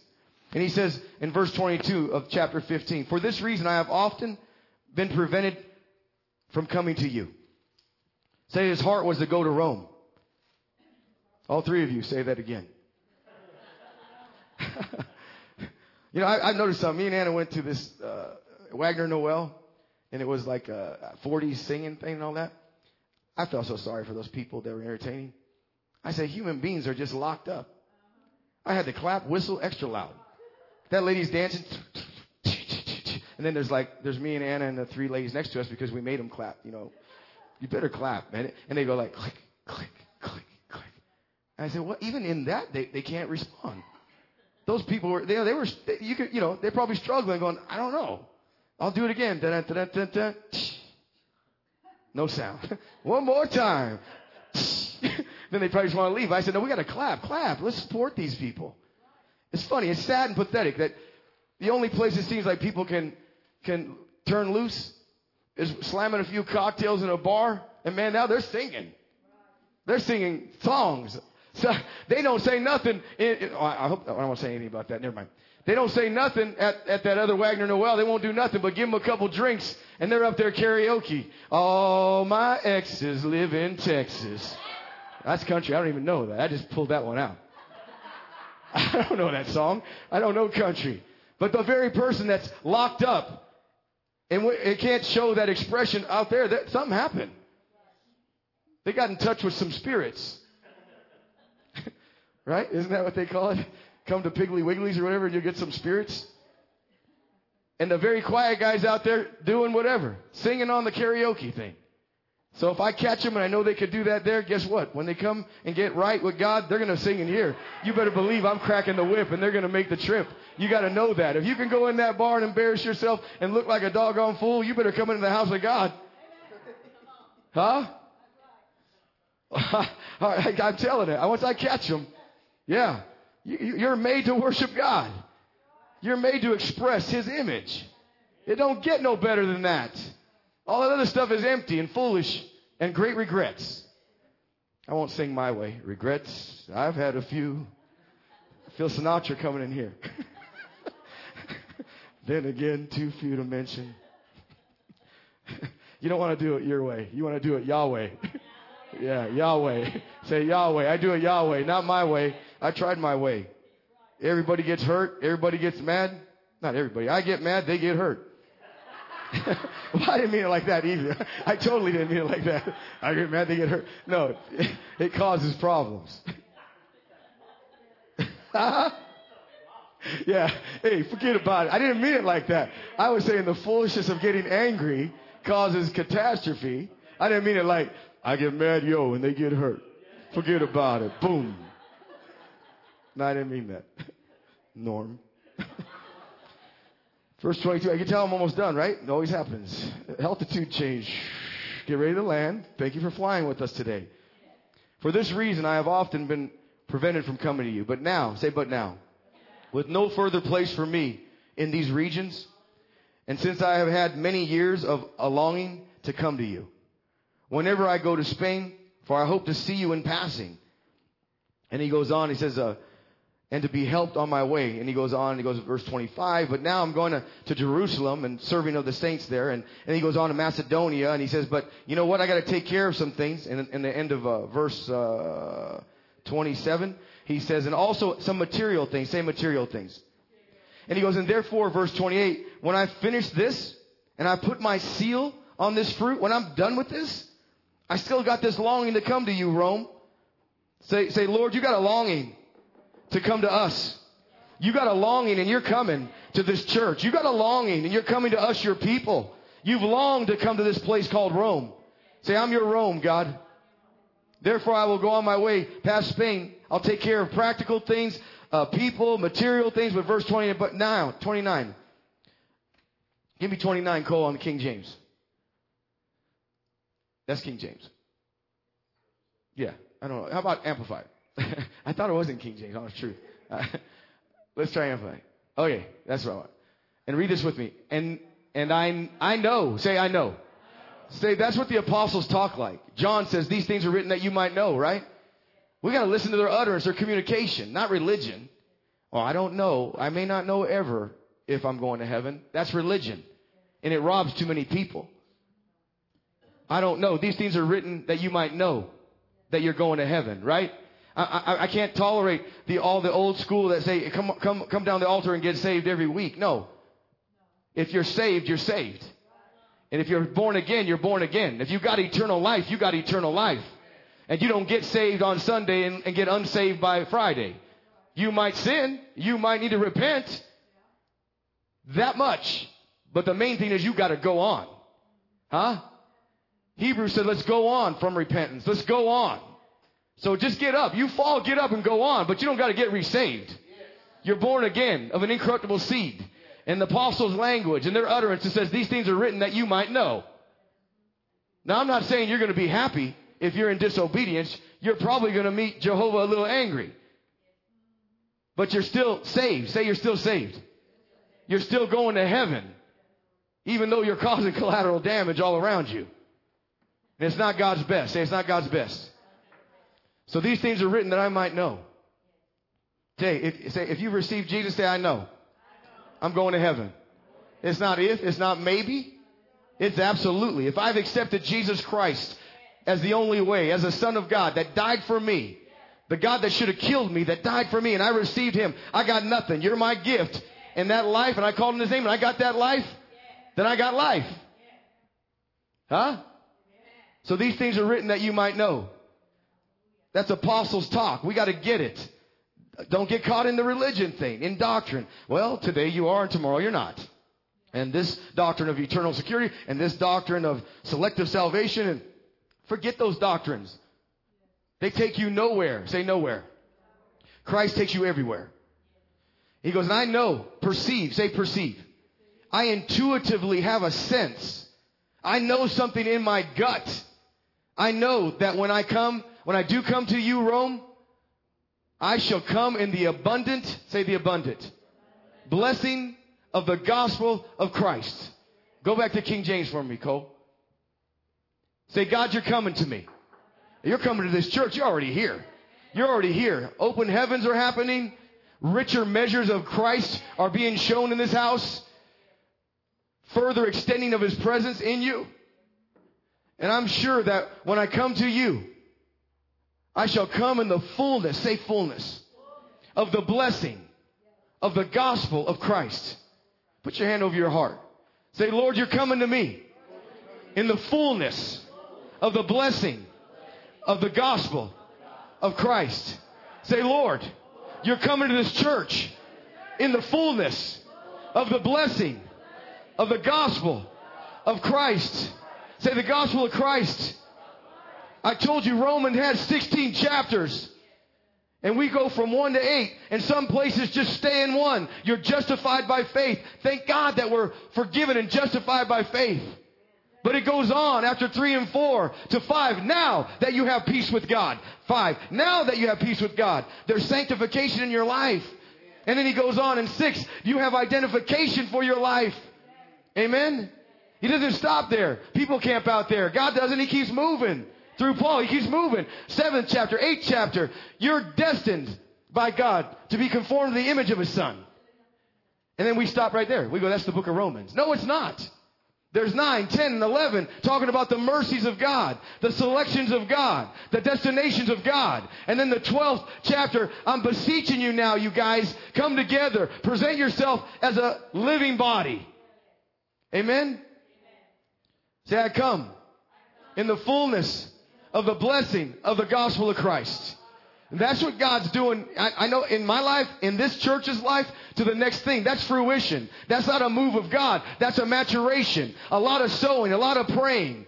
And he says in verse 22 of chapter 15, For this reason I have often been prevented from coming to you. Say his heart was to go to Rome. All three of you say that again. you know, I, have noticed something. Me and Anna went to this uh, Wagner Noel, and it was like a 40s singing thing and all that. I felt so sorry for those people that were entertaining. I said, human beings are just locked up. I had to clap, whistle extra loud. That lady's dancing. And then there's like, there's me and Anna and the three ladies next to us because we made them clap, you know. You better clap, man. And they go like, click, click, click, click. And I said, well, even in that, they, they can't respond. Those people were, they, they were, you could, you know, they're probably struggling going, I don't know. I'll do it again. No sound. One more time. then they probably just want to leave. I said, no, we got to clap, clap. Let's support these people. It's funny. It's sad and pathetic that the only place it seems like people can can turn loose is slamming a few cocktails in a bar, and man, now they're singing. They're singing songs. So they don't say nothing. In, oh, I hope I don't want to say anything about that. Never mind. They don't say nothing at, at that other Wagner Noel. They won't do nothing but give them a couple drinks, and they're up there karaoke. All my exes live in Texas. That's country. I don't even know that. I just pulled that one out. I don't know that song. I don't know country. But the very person that's locked up and it can't show that expression out there, that something happened. They got in touch with some spirits. Right? Isn't that what they call it? Come to Piggly Wigglies or whatever and you'll get some spirits. And the very quiet guys out there doing whatever, singing on the karaoke thing. So if I catch them and I know they could do that there, guess what? When they come and get right with God, they're going to sing in here. You better believe I'm cracking the whip and they're going to make the trip. You got to know that. If you can go in that bar and embarrass yourself and look like a doggone fool, you better come into the house of God. Huh? I'm telling it. Once I catch them, yeah, you're made to worship God. You're made to express His image. It don't get no better than that. All that other stuff is empty and foolish and great regrets. I won't sing my way. Regrets. I've had a few. Phil Sinatra coming in here. then again, too few to mention. you don't want to do it your way. You want to do it Yahweh. yeah, Yahweh. Say Yahweh. I do it Yahweh, not my way. I tried my way. Everybody gets hurt. Everybody gets mad. Not everybody. I get mad. They get hurt. well, I didn't mean it like that either. I totally didn't mean it like that. I get mad, they get hurt. No, it, it causes problems. yeah, hey, forget about it. I didn't mean it like that. I was saying the foolishness of getting angry causes catastrophe. I didn't mean it like, I get mad, yo, and they get hurt. Forget about it. Boom. No, I didn't mean that. Norm. Verse 22, I can tell I'm almost done, right? It always happens. Altitude change. Get ready to land. Thank you for flying with us today. For this reason, I have often been prevented from coming to you. But now, say, but now, with no further place for me in these regions, and since I have had many years of a longing to come to you, whenever I go to Spain, for I hope to see you in passing. And he goes on, he says, uh, and to be helped on my way. And he goes on, he goes to verse 25, but now I'm going to, to Jerusalem and serving of the saints there. And, and he goes on to Macedonia and he says, but you know what? I got to take care of some things. In, in the end of uh, verse uh, 27, he says, and also some material things, say material things. And he goes, and therefore, verse 28, when I finish this and I put my seal on this fruit, when I'm done with this, I still got this longing to come to you, Rome. Say, say, Lord, you got a longing to come to us. You got a longing and you're coming to this church. You got a longing and you're coming to us, your people. You've longed to come to this place called Rome. Say, I'm your Rome, God. Therefore, I will go on my way past Spain. I'll take care of practical things, uh, people, material things. But verse 20, but now, 29. Give me 29, Cole, on the King James. That's King James. Yeah, I don't know. How about Amplified? I thought it wasn't King James. Oh, it's true. Uh, let's try Amplified. Okay, that's what I want. And read this with me. And and I I know. Say I know. Say that's what the apostles talk like. John says these things are written that you might know, right? We got to listen to their utterance, their communication, not religion. Oh, I don't know. I may not know ever if I'm going to heaven. That's religion. And it robs too many people. I don't know. These things are written that you might know that you're going to heaven, right? I, I, I can't tolerate the all the old school that say come come come down the altar and get saved every week. No. If you're saved, you're saved. And if you're born again, you're born again. If you got eternal life, you got eternal life. And you don't get saved on Sunday and, and get unsaved by Friday. You might sin. You might need to repent. That much. But the main thing is you got to go on. Huh? Hebrews said, let's go on from repentance. Let's go on. So just get up. You fall, get up and go on, but you don't got to get resaved. You're born again of an incorruptible seed. In the apostles' language and their utterance, it says these things are written that you might know. Now, I'm not saying you're going to be happy if you're in disobedience. You're probably going to meet Jehovah a little angry. But you're still saved. Say you're still saved. You're still going to heaven, even though you're causing collateral damage all around you. And it's not God's best. Say it's not God's best. So these things are written that I might know. If, say, if you receive Jesus, say, I know. I'm going to heaven. It's not if, it's not maybe. It's absolutely. If I've accepted Jesus Christ as the only way, as a son of God that died for me, the God that should have killed me, that died for me, and I received him, I got nothing. You're my gift. And that life, and I called in his name, and I got that life, then I got life. Huh? So these things are written that you might know. That's apostles' talk. We got to get it. Don't get caught in the religion thing, in doctrine. Well, today you are and tomorrow you're not. And this doctrine of eternal security and this doctrine of selective salvation and forget those doctrines. They take you nowhere. Say nowhere. Christ takes you everywhere. He goes, and I know, perceive, say perceive. I intuitively have a sense. I know something in my gut. I know that when I come, when I do come to you, Rome, I shall come in the abundant, say the abundant, blessing of the gospel of Christ. Go back to King James for me, Cole. Say, God, you're coming to me. You're coming to this church. You're already here. You're already here. Open heavens are happening. Richer measures of Christ are being shown in this house. Further extending of his presence in you. And I'm sure that when I come to you, I shall come in the fullness, say fullness, of the blessing of the gospel of Christ. Put your hand over your heart. Say, Lord, you're coming to me in the fullness of the blessing of the gospel of Christ. Say, Lord, you're coming to this church in the fullness of the blessing of the gospel of Christ. Say, the gospel of Christ I told you Romans has 16 chapters. And we go from one to eight, and some places just stay in one. You're justified by faith. Thank God that we're forgiven and justified by faith. But it goes on after three and four to five. Now that you have peace with God. Five. Now that you have peace with God. There's sanctification in your life. And then he goes on in six. You have identification for your life. Amen. He doesn't stop there. People camp out there. God doesn't. He keeps moving through Paul. He keeps moving. Seventh chapter, eighth chapter. You're destined by God to be conformed to the image of his son. And then we stop right there. We go, that's the book of Romans. No, it's not. There's 9, 10, and 11 talking about the mercies of God, the selections of God, the destinations of God. And then the 12th chapter, I'm beseeching you now, you guys, come together, present yourself as a living body. Amen? Say, I come in the fullness of the blessing of the gospel of Christ. And that's what God's doing. I, I, know in my life, in this church's life, to the next thing. That's fruition. That's not a move of God. That's a maturation. A lot of sowing, a lot of praying,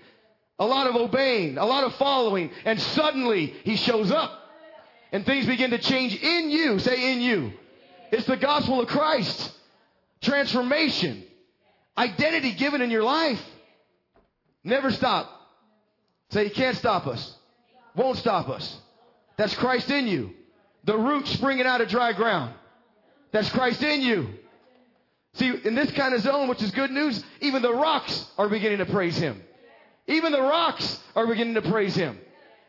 a lot of obeying, a lot of following. And suddenly he shows up and things begin to change in you. Say in you. It's the gospel of Christ. Transformation. Identity given in your life. Never stop. Say, He can't stop us. Won't stop us. That's Christ in you. The root springing out of dry ground. That's Christ in you. See, in this kind of zone, which is good news, even the rocks are beginning to praise Him. Even the rocks are beginning to praise Him.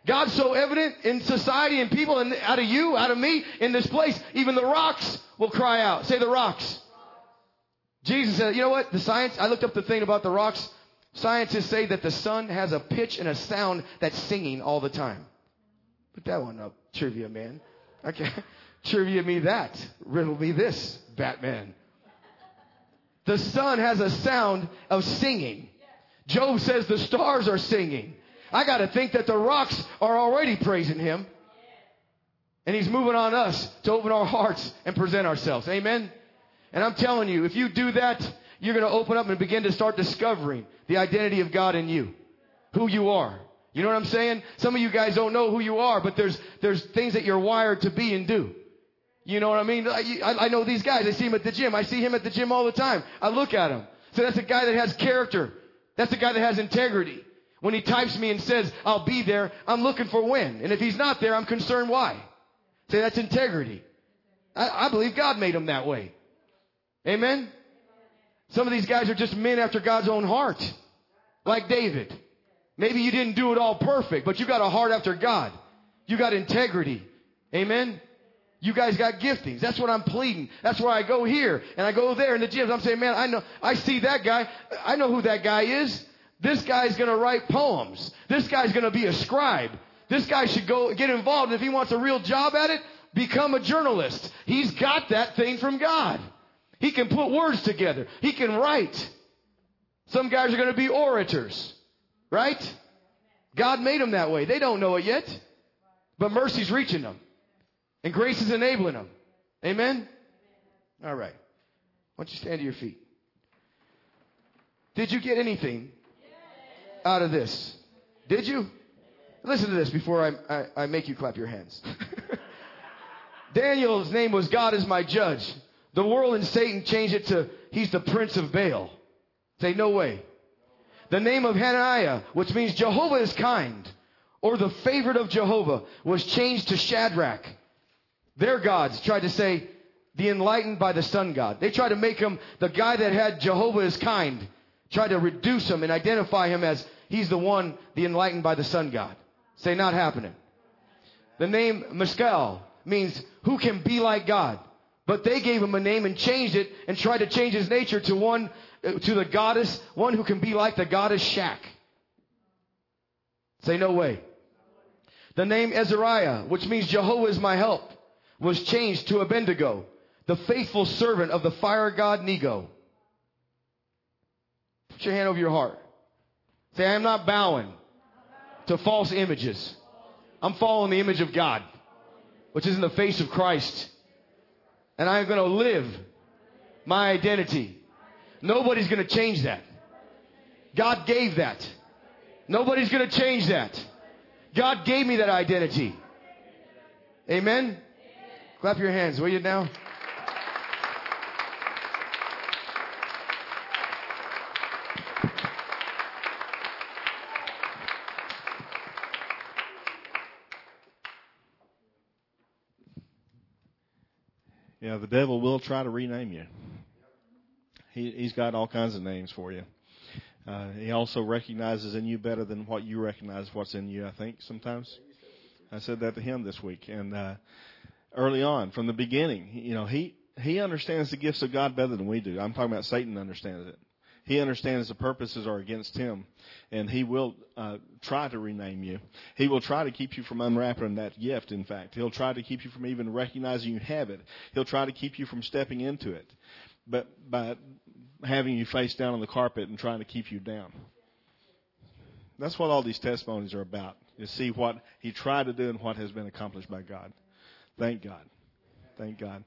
God's so evident in society and people and out of you, out of me, in this place, even the rocks will cry out. Say the rocks. Jesus said, you know what? The science, I looked up the thing about the rocks. Scientists say that the sun has a pitch and a sound that's singing all the time. Put that one up, trivia man. Okay. Trivia me that. Riddle me this, Batman. The sun has a sound of singing. Job says the stars are singing. I got to think that the rocks are already praising him. And he's moving on us to open our hearts and present ourselves. Amen. And I'm telling you, if you do that, you're going to open up and begin to start discovering the identity of God in you. Who you are. You know what I'm saying? Some of you guys don't know who you are, but there's, there's things that you're wired to be and do. You know what I mean? I, I know these guys. I see him at the gym. I see him at the gym all the time. I look at him. So that's a guy that has character. That's a guy that has integrity. When he types me and says, I'll be there, I'm looking for when. And if he's not there, I'm concerned why. Say that's integrity. I, I believe God made him that way. Amen? Some of these guys are just men after God's own heart. Like David. Maybe you didn't do it all perfect, but you got a heart after God. You got integrity. Amen? You guys got giftings. That's what I'm pleading. That's why I go here and I go there in the gyms. I'm saying, man, I know, I see that guy. I know who that guy is. This guy's going to write poems. This guy's going to be a scribe. This guy should go get involved. And If he wants a real job at it, become a journalist. He's got that thing from God. He can put words together. He can write. Some guys are going to be orators, right? God made them that way. They don't know it yet, but mercy's reaching them. And grace is enabling them. Amen? All right. Why don't you stand to your feet? Did you get anything out of this? Did you? Listen to this before I, I, I make you clap your hands. Daniel's name was God is my judge. The world and Satan changed it to he's the prince of Baal. Say no way. The name of Hananiah, which means Jehovah is kind, or the favorite of Jehovah, was changed to Shadrach. Their gods tried to say, the enlightened by the sun god. They tried to make him the guy that had Jehovah is kind, tried to reduce him and identify him as he's the one, the enlightened by the sun god. Say, not happening. The name Mishael means who can be like God. But they gave him a name and changed it and tried to change his nature to one, uh, to the goddess, one who can be like the goddess Shak. Say, no way. The name Azariah, which means Jehovah is my help was changed to Abednego, the faithful servant of the fire god Nego. Put your hand over your heart. Say, I am not bowing to false images. I'm following the image of God, which is in the face of Christ. And I'm going to live my identity. Nobody's going to change that. God gave that. Nobody's going to change that. God gave me that identity. Amen. Clap your hands, will you now? Yeah, the devil will try to rename you. He, he's got all kinds of names for you. Uh, he also recognizes in you better than what you recognize what's in you, I think, sometimes. I said that to him this week. And, uh, early on from the beginning. You know, he, he understands the gifts of God better than we do. I'm talking about Satan understands it. He understands the purposes are against him, and he will uh, try to rename you. He will try to keep you from unwrapping that gift. In fact, he'll try to keep you from even recognizing you have it. He'll try to keep you from stepping into it, but by having you face down on the carpet and trying to keep you down. That's what all these testimonies are about. To see what he tried to do and what has been accomplished by God. Thank God. Thank God.